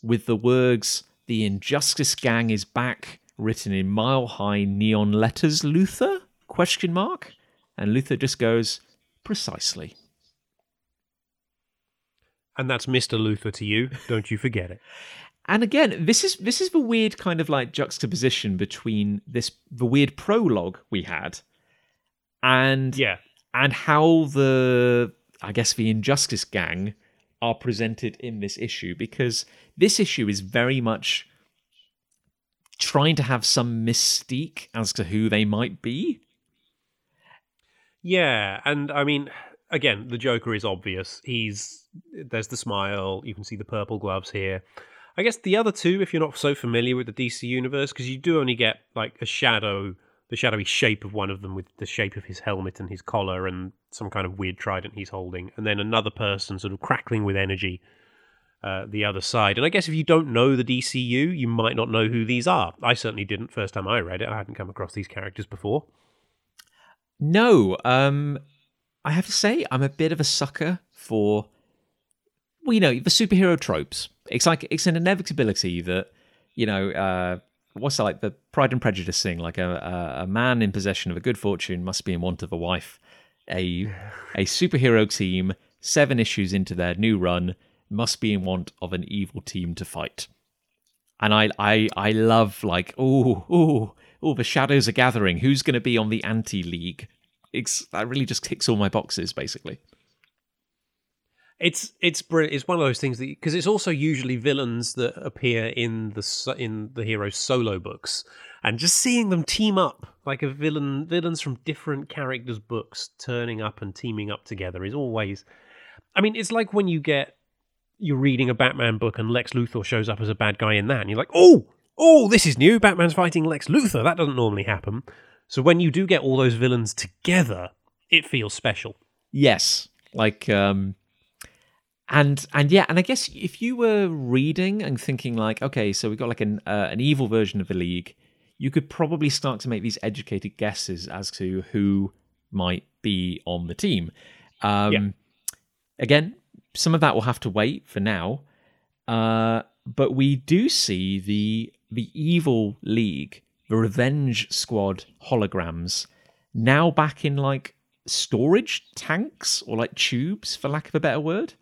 with the words, the Injustice Gang is back, written in mile high neon letters, Luthor? Question mark. And Luthor just goes, precisely. and that's Mr. Luther to you. Don't you forget it. And again, this is this is the weird kind of like juxtaposition between this the weird prologue we had and Yeah. and how the I guess the Injustice Gang are presented in this issue because this issue is very much trying to have some mystique as to who they might be. Yeah, and I mean, again, the Joker is obvious. He's there's the smile. You can see the purple gloves here. I guess the other two, if you're not so familiar with the DC universe, because you do only get like a shadow, the shadowy shape of one of them with the shape of his helmet and his collar and some kind of weird trident he's holding, and then another person sort of crackling with energy. Uh, the other side, and I guess if you don't know the DCU, you might not know who these are. I certainly didn't first time I read it. I hadn't come across these characters before. No, um, I have to say I'm a bit of a sucker for, well, you know, the superhero tropes. It's like it's an inevitability that, you know, uh, what's that, like the Pride and Prejudice thing, like a, a a man in possession of a good fortune must be in want of a wife. A a superhero team, seven issues into their new run, must be in want of an evil team to fight. And I I I love like oh oh oh the shadows are gathering. Who's going to be on the anti league? It's that really just ticks all my boxes basically. It's it's brilliant. It's one of those things that because it's also usually villains that appear in the in the hero's solo books, and just seeing them team up like a villain villains from different characters' books turning up and teaming up together is always. I mean, it's like when you get you're reading a Batman book and Lex Luthor shows up as a bad guy in that, and you're like, oh, oh, this is new. Batman's fighting Lex Luthor. That doesn't normally happen. So when you do get all those villains together, it feels special. Yes, like um and and yeah, and I guess if you were reading and thinking like, okay, so we've got like an uh, an evil version of the league, you could probably start to make these educated guesses as to who might be on the team. Um Yeah. again, some of that will have to wait for now. Uh but we do see the the evil league, the revenge squad holograms now back in like storage tanks or like tubes for lack of a better word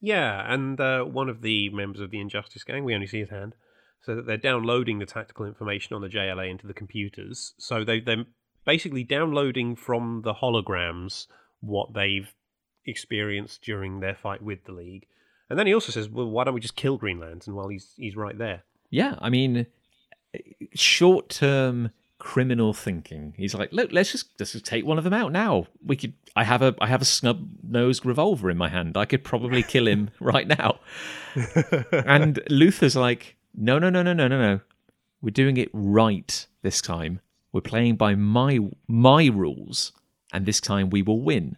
Yeah, and uh, one of the members of the Injustice Gang, we only see his hand, so that they're downloading the tactical information on the JLA into the computers. So they, they're basically downloading from the holograms what they've experienced during their fight with the League. And then he also says, well, why don't we just kill Green Lantern while he's, he's right there? Yeah i mean short term criminal thinking. He's like look let's just let's just take one of them out now. We could i have a i have a snub nosed revolver in my hand. I could probably kill him right now. And luthor's like no no no no no no no. We're doing it right this time. We're playing by my my rules and this time we will win.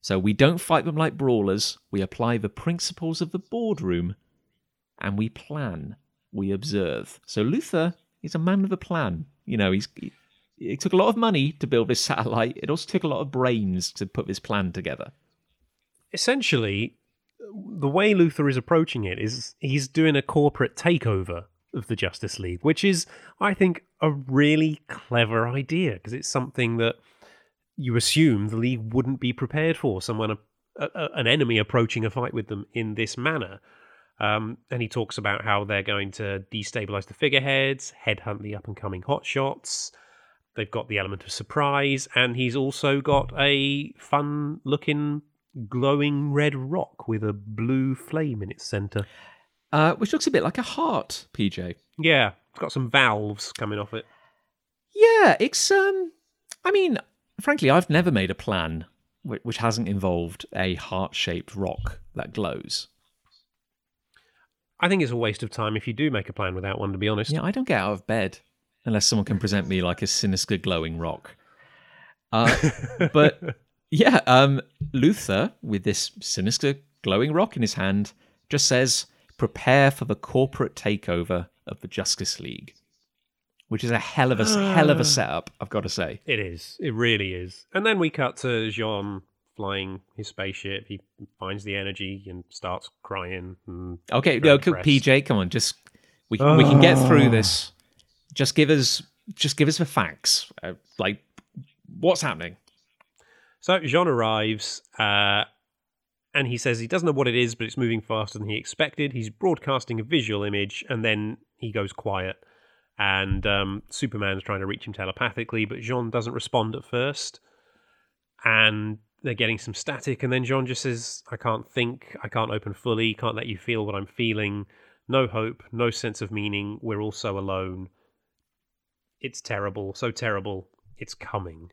So we don't fight them like brawlers. We apply the principles of the boardroom and we plan we observe so luthor is a man of a plan you know he's he, it took a lot of money to build this satellite it also took a lot of brains to put this plan together Essentially, the way Luthor is approaching it is he's doing a corporate takeover of the Justice League, which is, I think, a really clever idea because it's something that you assume the League wouldn't be prepared for. Someone, a, a, an enemy approaching a fight with them in this manner. Um, and he talks about how they're going to destabilize the figureheads, headhunt the up and coming hotshots. They've got the element of surprise, and he's also got a fun looking glowing red rock with a blue flame in its center. uh, which looks a bit like a heart pj Yeah, it's got some valves coming off it. Yeah, it's um I mean, frankly, I've never made a plan which, which hasn't involved a heart-shaped rock that glows. I think it's a waste of time if you do make a plan without one, to be honest. Yeah, I don't get out of bed unless someone can present me like a sinister glowing rock. Uh, but yeah, um, Luthor, with this sinister glowing rock in his hand, just says, "Prepare for the corporate takeover of the Justice League," which is a hell of a hell of a setup. I've got to say. It is. It really is. And then we cut to J'onn flying his spaceship. He finds the energy and starts crying. And Okay, no, depressed. PJ, come on, just we can we can get through this. Just give us just give us the facts. Uh, like what's happening? So J'onn arrives, uh, and he says he doesn't know what it is, but it's moving faster than he expected. He's broadcasting a visual image, and then he goes quiet. And um, Superman's trying to reach him telepathically, but J'onn doesn't respond at first. And they're getting some static, and then J'onn just says, "I can't think. I can't open fully. Can't let you feel what I'm feeling. No hope. No sense of meaning. We're all so alone. It's terrible. So terrible. It's coming."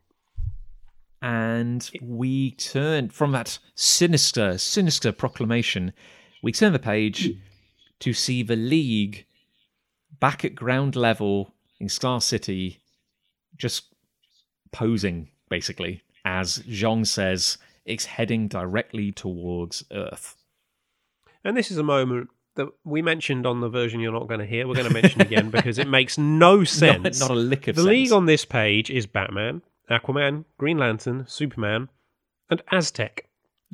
And we turn from that sinister, sinister proclamation. We turn the page to see the League back at ground level in Star City, just posing basically as J'onn says it's heading directly towards Earth. And this is a moment that we mentioned on the version you're not going to hear. We're going to mention again because it makes no sense. Not, not a lick of the sense. league on this page is Batman, Aquaman, Green Lantern, Superman, and Aztec.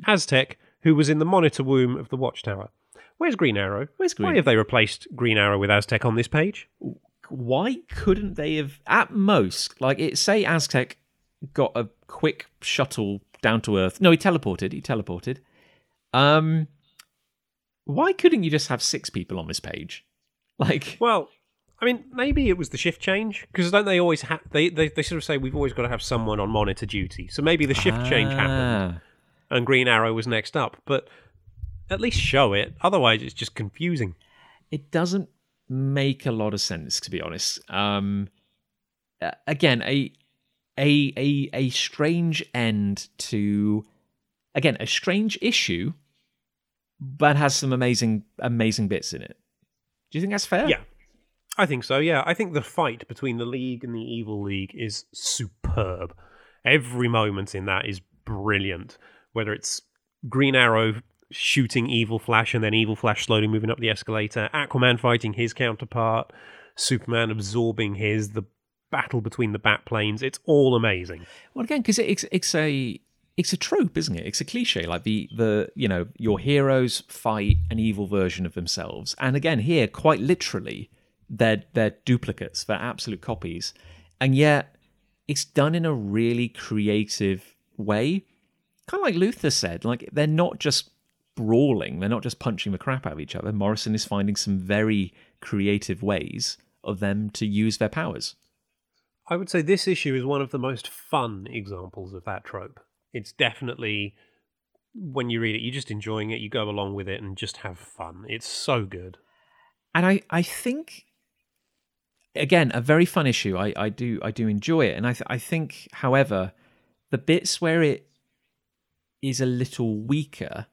Aztec, who was in the monitor womb of the Watchtower. Where's Green Arrow? Where's Green? Why have they replaced Green Arrow with Aztec on this page? why couldn't they have at most like it say aztec got a quick shuttle down to earth no he teleported he teleported um why couldn't you just have six people on this page like Well, I mean, maybe it was the shift change because don't they always have? They, they they sort of say we've always got to have someone on monitor duty. So maybe the shift change happened. Ah. and Green Arrow was next up. But at least show it. Otherwise, it's just confusing. it doesn't make a lot of sense to be honest um uh, again a a a a strange end to again a strange issue but has some amazing amazing bits in it do you think that's fair Yeah, I think so. Yeah, I think the fight between the League and the Evil League is superb. Every moment in that is brilliant. Whether it's Green Arrow shooting Evil Flash and then Evil Flash slowly moving up the escalator, Aquaman fighting his counterpart, Superman absorbing his, the battle between the bat planes. It's all amazing. well again because it's it's a it's a trope isn't it? It's a cliche like the the you know your heroes fight an evil version of themselves. And again here quite literally they're they're duplicates they're absolute copies. And yet it's done in a really creative way. Kind of like luther said like they're not just brawling they're not just punching the crap out of each other. Morrison is finding some very creative ways of them to use their powers I would say this issue is one of the most fun examples of that trope. It's definitely when you read it, you're just enjoying it, you go along with it and just have fun. It's so good. and I I think again a very fun issue. I I do I do enjoy it, and I th- I think, however, the bits where it is a little weaker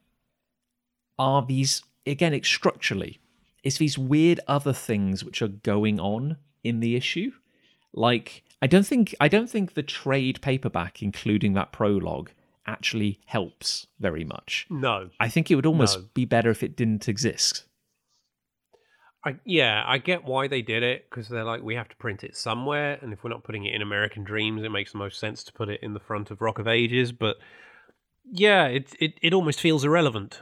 are these again it's structurally it's these weird other things which are going on in the issue like i don't think i don't think the trade paperback including that prologue actually helps very much No. i think it would almost No. be better if it didn't exist I yeah, I get why they did it because they're like we have to print it somewhere and if we're not putting it in American Dreams, it makes the most sense to put it in the front of Rock of Ages, but yeah, it it, it almost feels irrelevant.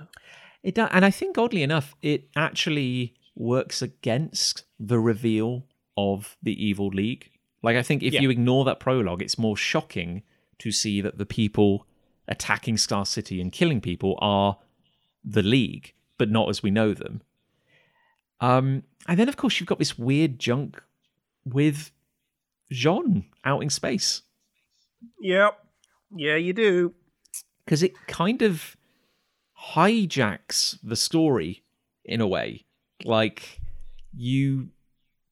It does, and I think oddly enough, it actually works against the reveal of the Evil League. Like I think if Yeah. you ignore that prologue, it's more shocking to see that the people attacking Star City and killing people are the League, but not as we know them. Um, and then of course you've got this weird junk with J'onn out in space Yep. Yeah, you do. because it kind of hijacks the story in a way. Like you,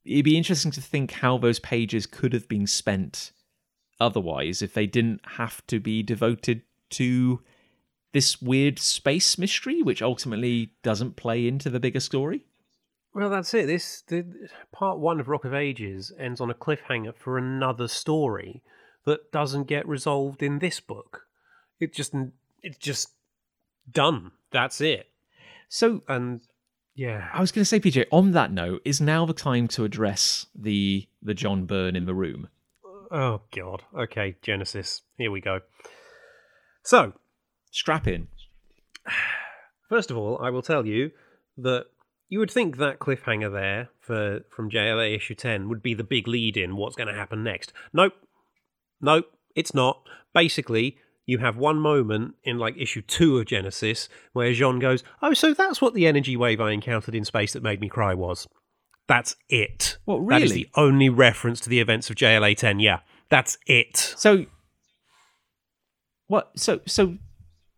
it'd be interesting to think how those pages could have been spent otherwise if they didn't have to be devoted to this weird space mystery, which ultimately doesn't play into the bigger story. Well, that's it. This the part one of Rock of Ages ends on a cliffhanger for another story that doesn't get resolved in this book. It just it's just done. That's it. So And yeah, I was going to say, PJ. On that note, is now the time to address the the John Byrne in the room? oh god. Okay, Genesis. Here we go. So, Strap in. First of all, I will tell you that you would think that cliffhanger there for from JLA issue 10 would be the big lead in what's going to happen next. Nope. Nope, it's not. Basically, you have one moment in like issue 2 of Genesis where J'onn goes, "Oh, so that's what the energy wave I encountered in space that made me cry was." That's it. What, really? That is the only reference to the events of JLA 10. Yeah. That's it. So what? So so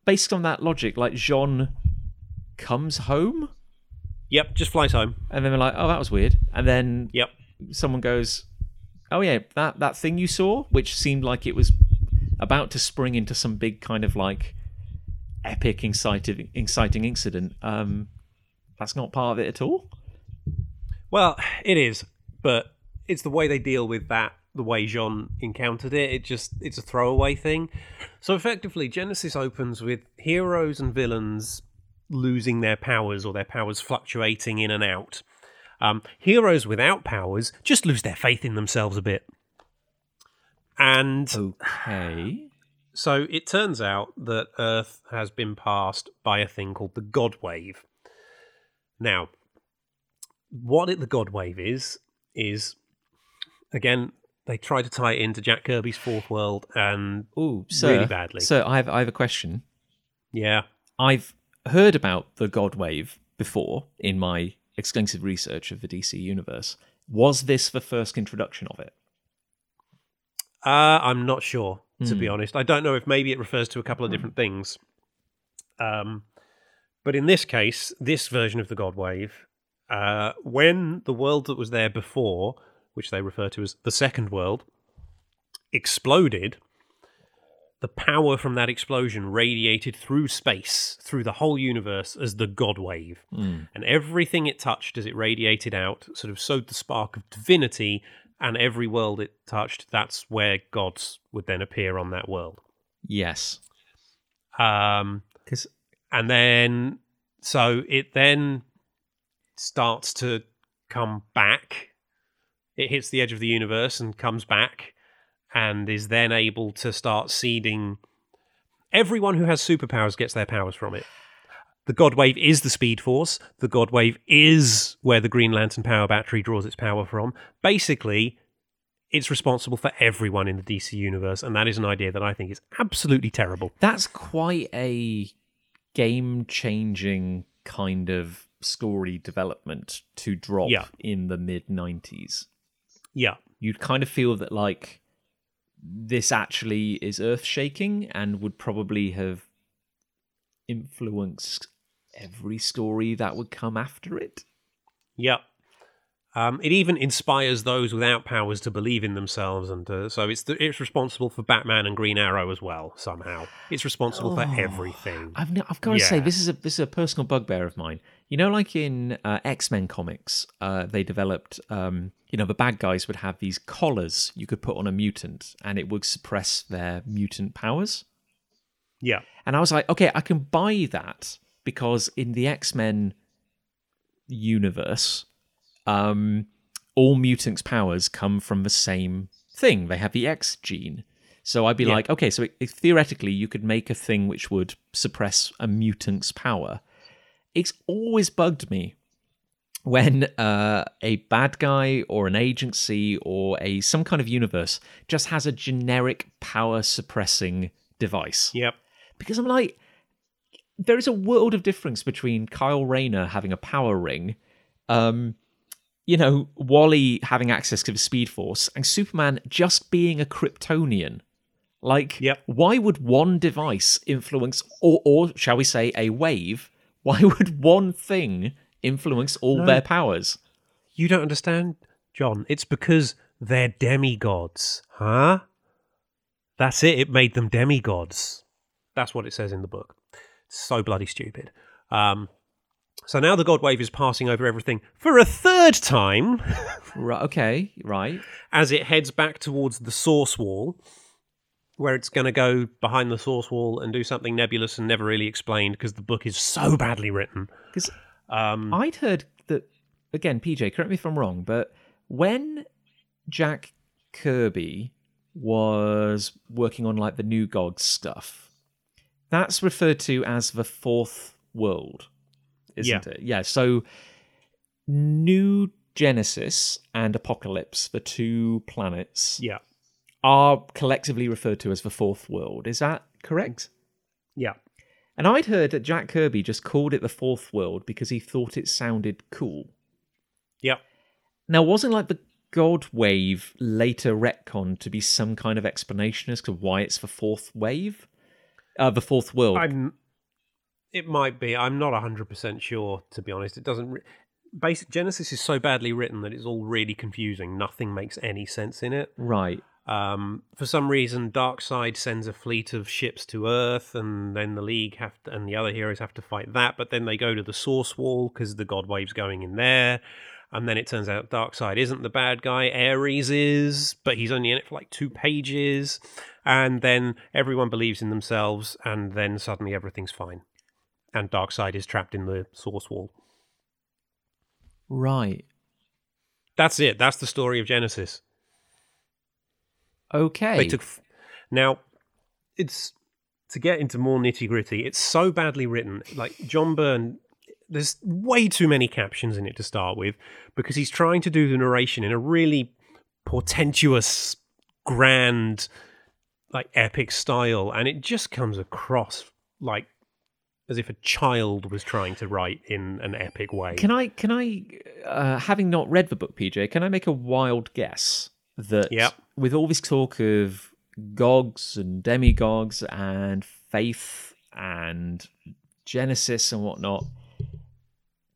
based on that logic, like J'onn comes home, Yep, just flies home. and then they're like, "Oh, that was weird," and then Yep. someone goes, "Oh yeah, that that thing you saw, which seemed like it was about to spring into some big kind of like epic, inciting, inciting incident. Um, that's not part of it at all." Well, it is, but it's the way they deal with that, the way J'onn encountered it. It just it's a throwaway thing. So effectively, Genesis opens with heroes and villains losing their powers or their powers fluctuating in and out. Um, heroes without powers just lose their faith in themselves a bit. And Okay. so it turns out that Earth has been passed by a thing called the God Wave. Now, what it, the God Wave is, is again, they try to tie it into Jack Kirby's Fourth World, and Ooh, sir. Really badly. So I have I have a question. yeah, I've heard about the God Wave before in my extensive research of the DC universe. Was this the first introduction of it? Uh, I'm not sure to be Hmm. honest. I don't know if maybe it refers to a couple of different things. Um, but in this case, this version of the God Wave, uh, when the world that was there before, which they refer to as the second world, exploded, the power from that explosion radiated through space, through the whole universe as the God Wave. Hmm. And everything it touched as it radiated out sort of sowed the spark of divinity, and every world it touched, that's where gods would then appear on that world. Yes. Um, Because and then so it then starts to come back it hits the edge of the universe and comes back and is then able to start seeding everyone who has superpowers gets their powers from it the god wave is the speed force the god wave is where the green lantern power battery draws its power from basically it's responsible for everyone in the dc universe and that is an idea that i think is absolutely terrible that's quite a game changing kind of story development to drop Yeah. in the mid 90s. yeah You'd kind of feel that, like, this actually is earth shaking and would probably have influenced every story that would come after it. Yep. Um, it even inspires those without powers to believe in themselves, and uh, so it's the, it's responsible for Batman and Green Arrow as well. Somehow, it's responsible for Oh. everything. I've no, I've got to say this is a this is a personal bugbear of mine. You know, like in uh, X Men comics, uh, they developed. Um, you know, the bad guys would have these collars you could put on a mutant, and it would suppress their mutant powers. Yeah, And I was like, okay, I can buy that because in the X Men universe, um, all mutants' powers come from the same thing. They have the X gene. So I'd be Yeah. like, okay, so it, theoretically, you could make a thing which would suppress a mutant's power. It's always bugged me when uh, a bad guy or an agency or a some kind of universe just has a generic power suppressing device yep, because I'm like, there is a world of difference between Kyle Rayner having a power ring, um, you know, Wally having access to the Speed Force, and Superman just being a Kryptonian. Like, Yep. why would one device influence, or, or shall we say, a wave? Why would one thing influence all No. their powers? you don't understand, John. It's because they're demigods, huh? That's it. It made them demigods. That's what it says in the book. So bloody stupid. Um, So now the God Wave is passing over everything for a third time Right. Okay. Right. as it heads back towards the source wall, where it's going to go behind the source wall and do something nebulous and never really explained because the book is so badly written. Because Um, I'd heard that again, PJ. Correct me if I'm wrong, but when Jack Kirby was working on like the new Gods stuff, that's referred to as the fourth world, isn't it? Yeah. So New Genesis and Apocalypse, the two planets, yeah, are collectively referred to as the fourth world. Is that correct? yeah. And I'd heard that Jack Kirby just called it the fourth world because he thought it sounded cool. Yeah. Now, wasn't like the God wave later retcon to be some kind of explanation as to why it's the fourth wave? Uh, the fourth world. I'm. It might be. I'm not hundred percent sure. To be honest, it doesn't. Re- Basic Genesis is so badly written that it's all really confusing. Nothing makes any sense in it. Right. Um, for some reason, Darkseid sends a fleet of ships to Earth, and then the League have to, and the other heroes have to fight that. But then they go to the Source Wall because the God Wave's going in there, and then it turns out Darkseid isn't the bad guy. Ares is, but he's only in it for like two pages, and then everyone believes in themselves, and then suddenly everything's fine, and Darkseid is trapped in the Source Wall. Right. That's it. That's the story of Genesis. Okay. They took f- now. It's to get into more nitty gritty. It's so badly written. Like John Byrne, there's way too many captions in it to start with because he's trying to do the narration in a really portentous, grand, like epic style, and it just comes across like as if a child was trying to write in an epic way. Can I, can I, uh, having not read the book, PJ, can I make a wild guess that Yep. with all this talk of gogs and demigods and faith and Genesis and whatnot,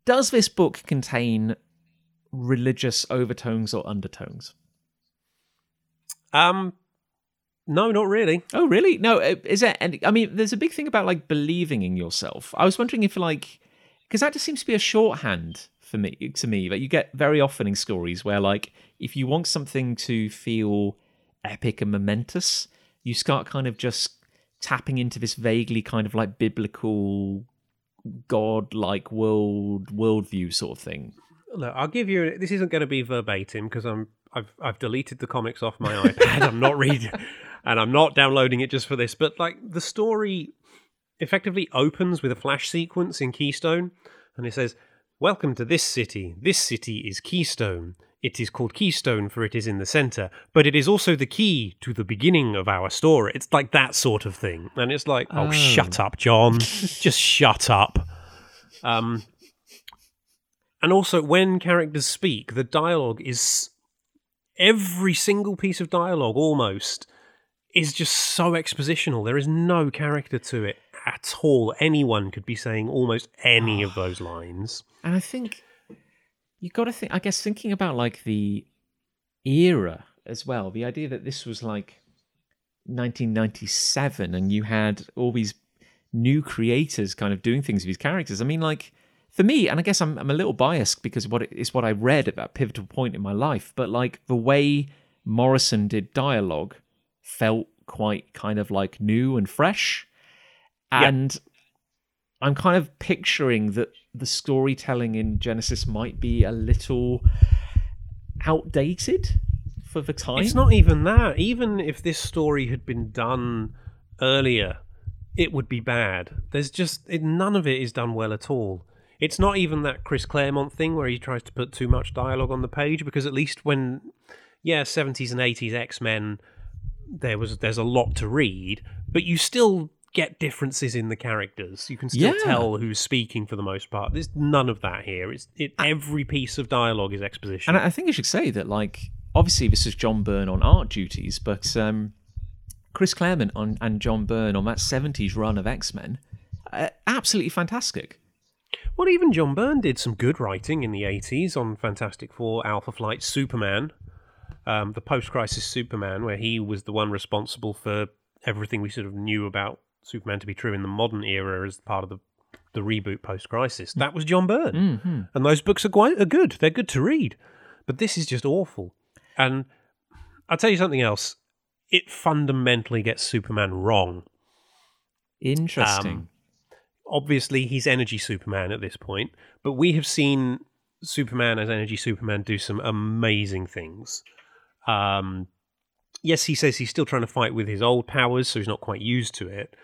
does this book contain religious overtones or undertones? um, no, not really. Oh, really? No, uh, is that? And I mean, there's a big thing about like believing in yourself. I was wondering if like, because that just seems to be a shorthand for me. To me, that you get very often in stories where like, if you want something to feel epic and momentous, you start kind of just tapping into this vaguely kind of like biblical, god-like world worldview sort of thing. Look, I'll give you. This isn't going to be verbatim because I'm. I've I've deleted the comics off my iPad. I'm not reading, and I'm not downloading it just for this. But like the story, effectively opens with a flash sequence in Keystone, and it says, "Welcome to this city. This city is Keystone. It is called Keystone for it is in the center, but it is also the key to the beginning of our story. It's like that sort of thing, and it's like, oh, Oh. shut up, John. just shut up." Um, and also, when characters speak, the dialogue is every single piece of dialogue almost is just so expositional. There is no character to it at all. Anyone could be saying almost any of those lines. And I think you got to think. I guess thinking about like the era as well. The idea that this was like 1997, and you had all these new creators kind of doing things with these characters. I mean, like for me, and I guess I'm I'm a little biased because what it is what I read at that pivotal point in my life. But like the way Morrison did dialogue felt quite kind of like new and fresh, and I'm kind of picturing that the storytelling in Genesis might be a little outdated for the time. It's not even that. Even if this story had been done earlier, it would be bad. There's just it, none of it is done well at all. It's not even that Chris Claremont thing where he tries to put too much dialogue on the page because at least when yeah, 70s and 80s X-Men there was there's a lot to read, but you still get differences in the characters. You can still Yeah. tell who's speaking for the most part. There's none of that here. It's it every piece of dialogue is exposition. And I think you should say that, like, obviously this is John Byrne on art duties, but um, Chris Claremont on, and John Byrne on that 70s run of X Men, uh, absolutely fantastic. Well, even John Byrne did some good writing in the 80s on Fantastic Four, Alpha Flight, Superman, um, the post crisis Superman, where he was the one responsible for everything we sort of knew about Superman to be true in the modern era as part of the the reboot post Crisis. That was John Byrne, Mm-hmm. and those books are quite are good. They're good to read, but this is just awful. And I'll tell you something else. It fundamentally gets Superman wrong. Interesting. Um, obviously he's energy superman at this point but we have seen superman as energy superman do some amazing things. Um yes he says he's still trying to fight with his old powers so he's not quite used to it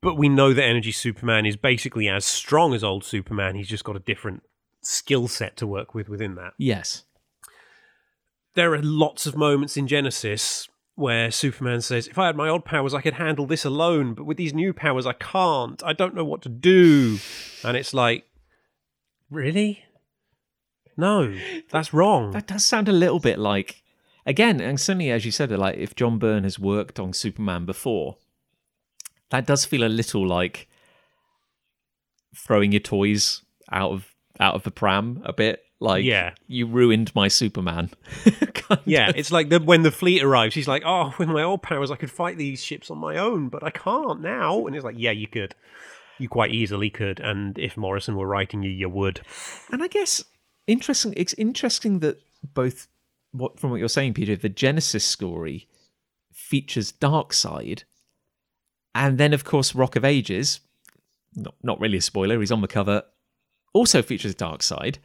but we know that energy superman is basically as strong as old superman. He's just got a different skill set to work with within that. Yes. there are lots of moments in Genesis where Superman says, If I had my old powers, I could handle this alone, but with these new powers, I can't. I don't know what to do. And it's like, Really? No, that's wrong. That does sound a little bit like, again, and certainly as you said, like if John Byrne has worked on Superman before, that does feel a little like throwing your toys out of out of the pram a bit. Like, Yeah. you ruined my Superman. Yeah, of. it's like the, when the fleet arrives, he's like, "Oh, with my old powers, I could fight these ships on my own, but I can't now." And it's like, "Yeah, you could, you quite easily could." And if Morrison were writing you, you would. And I guess interesting. It's interesting that both what from what you're saying, Peter, the Genesis story features Darkseid, and then of course Rock of Ages. Not not really a spoiler. He's on the cover. Also features Darkseid,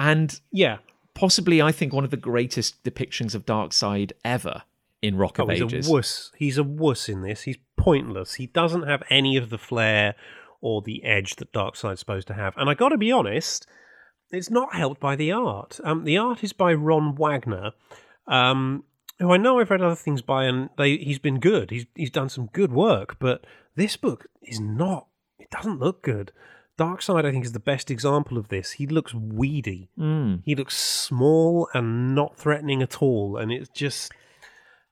and Yeah, possibly I think one of the greatest depictions of Darkseid ever in Rock Oh, of he's Ages. a wuss. He's a wuss in this. He's pointless. He doesn't have any of the flair or the edge that Darkseid's supposed to have. And I got to be honest, it's not helped by the art. Um, the art is by Ron Wagner, um, who I know I've read other things by, and they, he's been good. He's he's done some good work, but this book is not. It doesn't look good. Darkseid, I think, is the best example of this. He looks weedy. Mm. He looks small and not threatening at all, and it's just.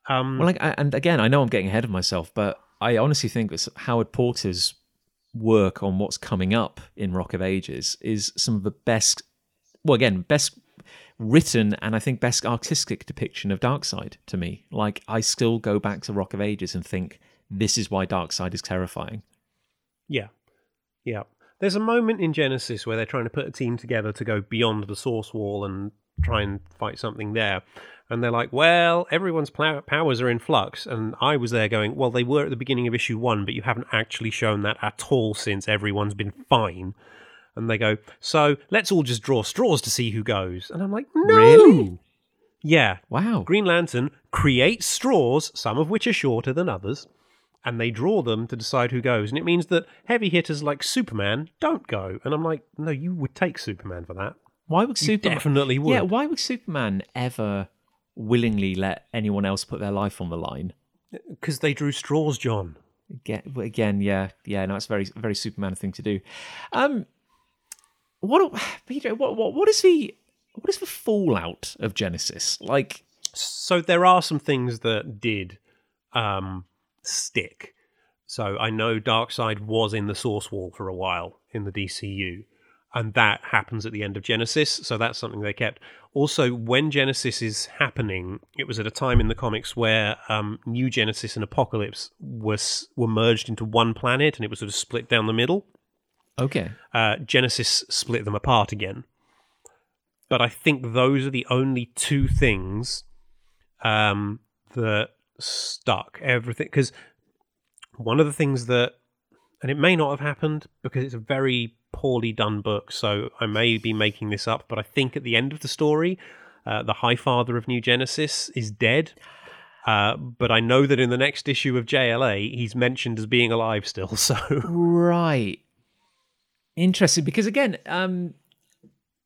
Um, Well, like, I- and again, I know I'm getting ahead of myself, but I honestly think that Howard Porter's work on what's coming up in Rock of Ages is some of the best. Well, again, best written and I think best artistic depiction of Darkseid to me. Like, I still go back to Rock of Ages and think this is why Darkseid is terrifying. Yeah. Yeah. There's a moment in Genesis where they're trying to put a team together to go beyond the source wall and try and fight something there. And they're like, well, everyone's plow- powers are in flux. And I was there going, well, they were at the beginning of issue one, but you haven't actually shown that at all since everyone's been fine. And they go, so let's all just draw straws to see who goes. And I'm like, no. Really? Yeah. Wow. Green Lantern creates straws, some of which are shorter than others, and they draw them to decide who goes. And it means that heavy hitters like Superman don't go. And I'm like, no, you would take Superman for that. Why would Superman? definitely would. Yeah, why would Superman ever willingly let anyone else put their life on the line? Because they drew straws, John. Again, again, yeah, yeah. No, it's a very, very Superman thing to do. Um, what, Peter? What, what, what is the, what is the fallout of Genesis? Like, So there are some things that did um, stick. So I know Darkseid was in the source wall for a while in the DCU, and that happens at the end of Genesis. So that's something they kept. Also, when Genesis is happening, it was at a time in the comics where um, New Genesis and Apocalypse was were merged into one planet, and it was sort of split down the middle okay, uh, Genesis split them apart again. But I think those are the only two things um, that stuck. Everything because one of the things that, and it may not have happened because it's a very poorly done book, so I may be making this up. But I think at the end of the story, uh, the High Father of New Genesis is dead. Uh, but I know that in the next issue of JLA, he's mentioned as being alive still. So right, interesting. Because again, um,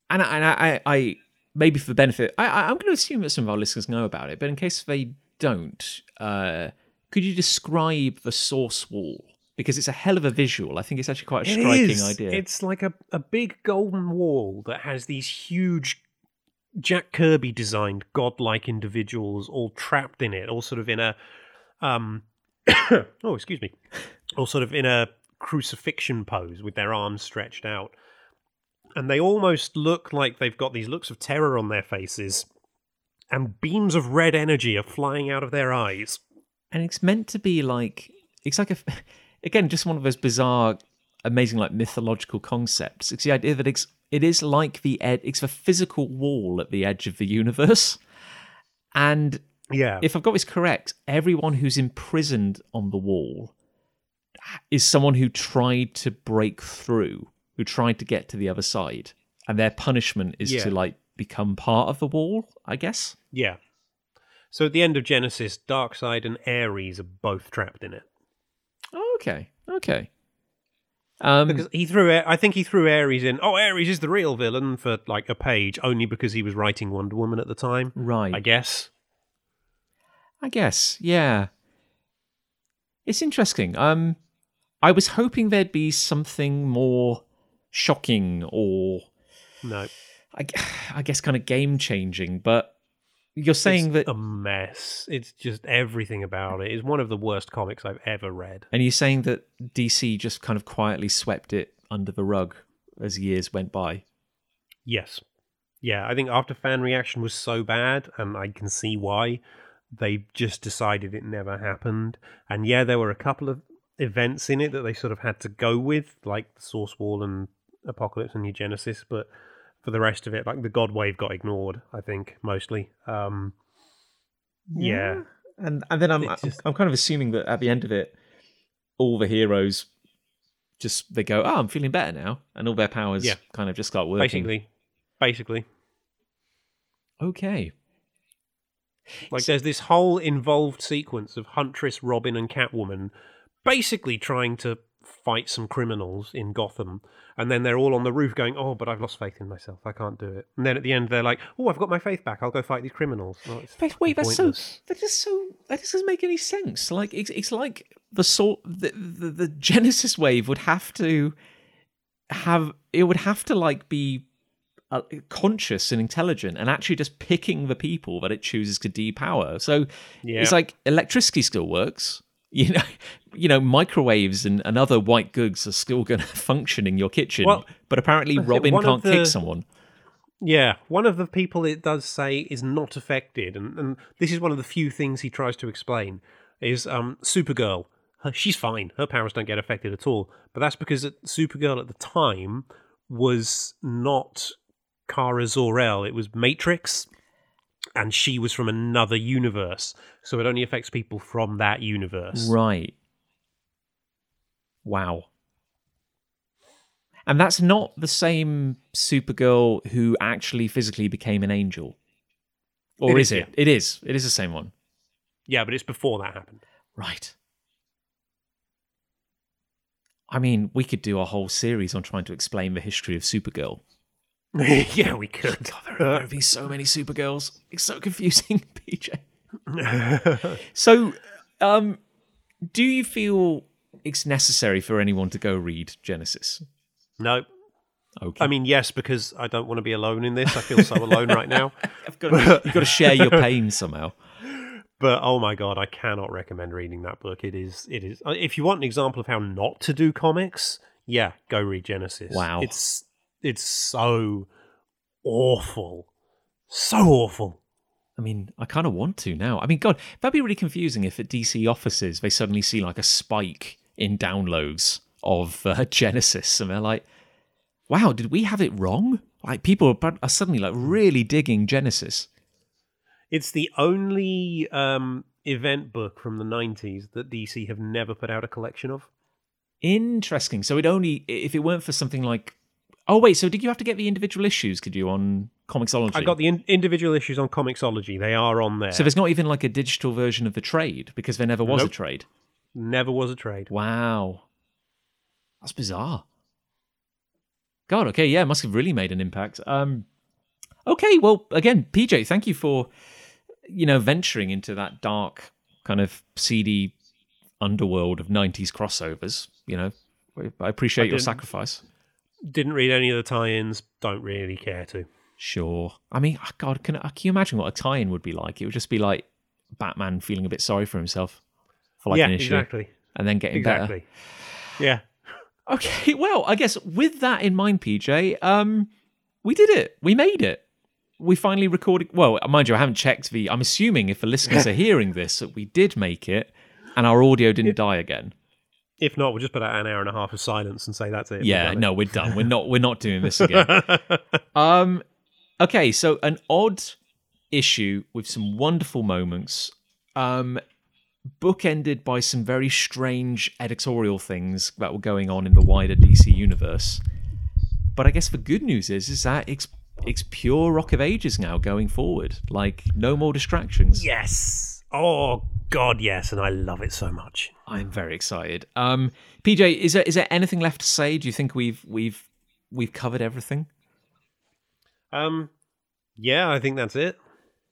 and I, and I, I maybe for benefit, I- I'm going to assume that some of our listeners know about it, but in case they don't, uh, could you describe the source wall? Because it's a hell of a visual. I think it's actually quite a striking is. idea. It's like a, a big golden wall that has these huge Jack Kirby designed godlike individuals all trapped in it, all sort of in a um oh excuse me. All sort of in a crucifixion pose with their arms stretched out. And they almost look like they've got these looks of terror on their faces. And beams of red energy are flying out of their eyes. and it's meant to be like it's like a again just one of those bizarre amazing like mythological concepts. It's the idea that it's it is like the ed- it's a physical wall at the edge of the universe, and Yeah. if I've got this correct, everyone who's imprisoned on the wall is someone who tried to break through, who tried to get to the other side, and their punishment is Yeah. to like become part of the wall. I guess. yeah. So at the end of Genesis, Darkseid and Ares are both trapped in it. Oh, okay. Okay. Um, Because he threw, I think he threw Ares in. Oh, Ares is the real villain for like a page, only because he was writing Wonder Woman at the time. right. I guess. I guess, yeah. It's interesting. Um, I was hoping there'd be something more shocking or, No, I, I guess, kind of game changing. But you're saying it's that, a mess. It's just everything about it is one of the worst comics I've ever read. and you're saying that DC just kind of quietly swept it under the rug as years went by. Yes. Yeah, I think after fan reaction was so bad, and I can see why, they just decided it never happened. And yeah, there were a couple of events in it that they sort of had to go with, like the Source Wall and Apocalypse and New Genesis, but for the rest of it, like the God Wave got ignored, I think, mostly. Um, yeah. and and then I'm just- I'm kind of assuming that at the end of it, all the heroes just they go, oh, I'm feeling better now, and all their powers Yeah. kind of just start working. basically. Basically. Okay. Like there's this whole involved sequence of Huntress, Robin, and Catwoman basically trying to fight some criminals in Gotham, and then they're all on the roof going, "Oh, but I've lost faith in myself. I can't do it." And then at the end, they're like, "Oh, I've got my faith back. I'll go fight these criminals." Oh, it's Wait, that's so that is so that just doesn't make any sense. Like it's it's like the sort the, the the Genesis wave would have to have it would have to like be uh, conscious and intelligent and actually just picking the people that it chooses to depower. So Yeah. it's like electricity still works. You know, you know, microwaves and, and other white goods are still going to function in your kitchen. Well, but apparently, Robin can't kick someone. Yeah, one of the people it does say is not affected, and, and this is one of the few things he tries to explain, is um, Supergirl. Her, she's fine. Her powers don't get affected at all. But that's because Supergirl at the time was not Kara Zor-El. It was Matrix, and she was from another universe. So it only affects people from that universe. Right. Wow. And that's not the same Supergirl who actually physically became an angel. Or It is is, it? It is. It is the same one. Yeah, but it's before that happened. Right. I mean, we could do a whole series on trying to explain the history of Supergirl. yeah, we could. God, there, there have been so many Supergirls. It's so confusing, PJ. So, um, do you feel it's necessary for anyone to go read Genesis? no, Okay. I mean, yes, because I don't want to be alone in this. I feel so alone right now. I've got to, you've got to share your pain somehow. But oh my god, I cannot recommend reading that book. It is, it is. uh, If you want an example of how not to do comics, yeah, go read Genesis. Wow. it's it's so awful, so awful. I mean, I kind of want to now. I mean, God, that'd be really confusing if at DC offices they suddenly see like a spike in downloads of uh, Genesis and they're like, wow, did we have it wrong? Like, people are, are suddenly like really digging Genesis. It's the only um, event book from the '90s that DC have never put out a collection of. Interesting. So it only, if it weren't for something like, oh, wait, so did you have to get the individual issues, could you, on Comixology? I got the in- individual issues on Comixology. They are on there. So there's not even like a digital version of the trade because there never was a trade. Never was a trade. Wow. That's bizarre. God, okay, yeah, it must have really made an impact. Um okay, well again, PJ, thank you for you know venturing into that dark kind of seedy underworld of 90s crossovers, you know. I appreciate I your sacrifice. Didn't read any of the tie-ins. Don't really care to. Sure. I mean, oh God, can, can you imagine what a tie-in would be like? It would just be like Batman feeling a bit sorry for himself for like yeah, an issue, exactly. and then getting better. Yeah. Okay, well, I guess with that in mind, PJ, um, we did it. We made it. We finally recorded. Well, mind you, I haven't checked the. I'm assuming if the listeners are hearing this, that we did make it, and our audio didn't die again. If not, we'll just put out an hour and a half of silence and say that's it. Yeah, We've done no, we're done. We're not. We're not doing this again. um, okay, so an odd issue with some wonderful moments. Um, bookended by some very strange editorial things that were going on in the wider DC universe. But I guess the good news is is that it's it's pure Rock of Ages now going forward. Like no more distractions. yes. Oh God, yes, and I love it so much. I'm very excited. Um, PJ, is there is there anything left to say? Do you think we've we've we've covered everything? Um, yeah, I think that's it.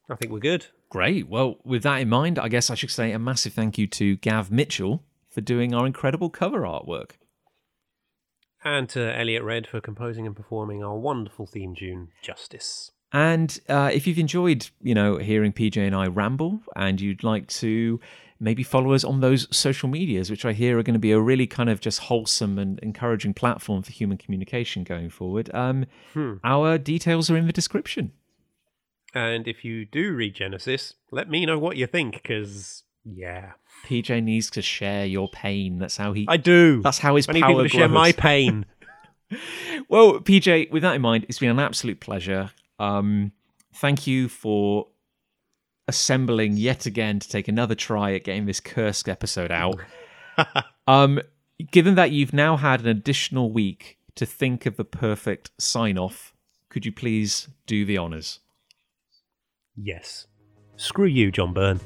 I think we're good. Great. Well, with that in mind, I guess I should say a massive thank you to Gav Mitchell for doing our incredible cover artwork. And to Eliot Red for composing and performing our wonderful theme tune, Justice. And uh, if you've enjoyed, you know, hearing PJ and I ramble, and you'd like to maybe follow us on those social medias, which I hear are going to be a really kind of just wholesome and encouraging platform for human communication going forward, um, Hmm. our details are in the description. And if you do read Genesis, let me know what you think, because, yeah. PJ needs to share your pain. That's how he. I do. that's how his I need power people to share my pain. Well, PJ, with that in mind, it's been an absolute pleasure. Um, thank you for assembling yet again to take another try at getting this cursed episode out. um, given that you've now had an additional week to think of the perfect sign off, could you please do the honors? yes. Screw you, John Byrne.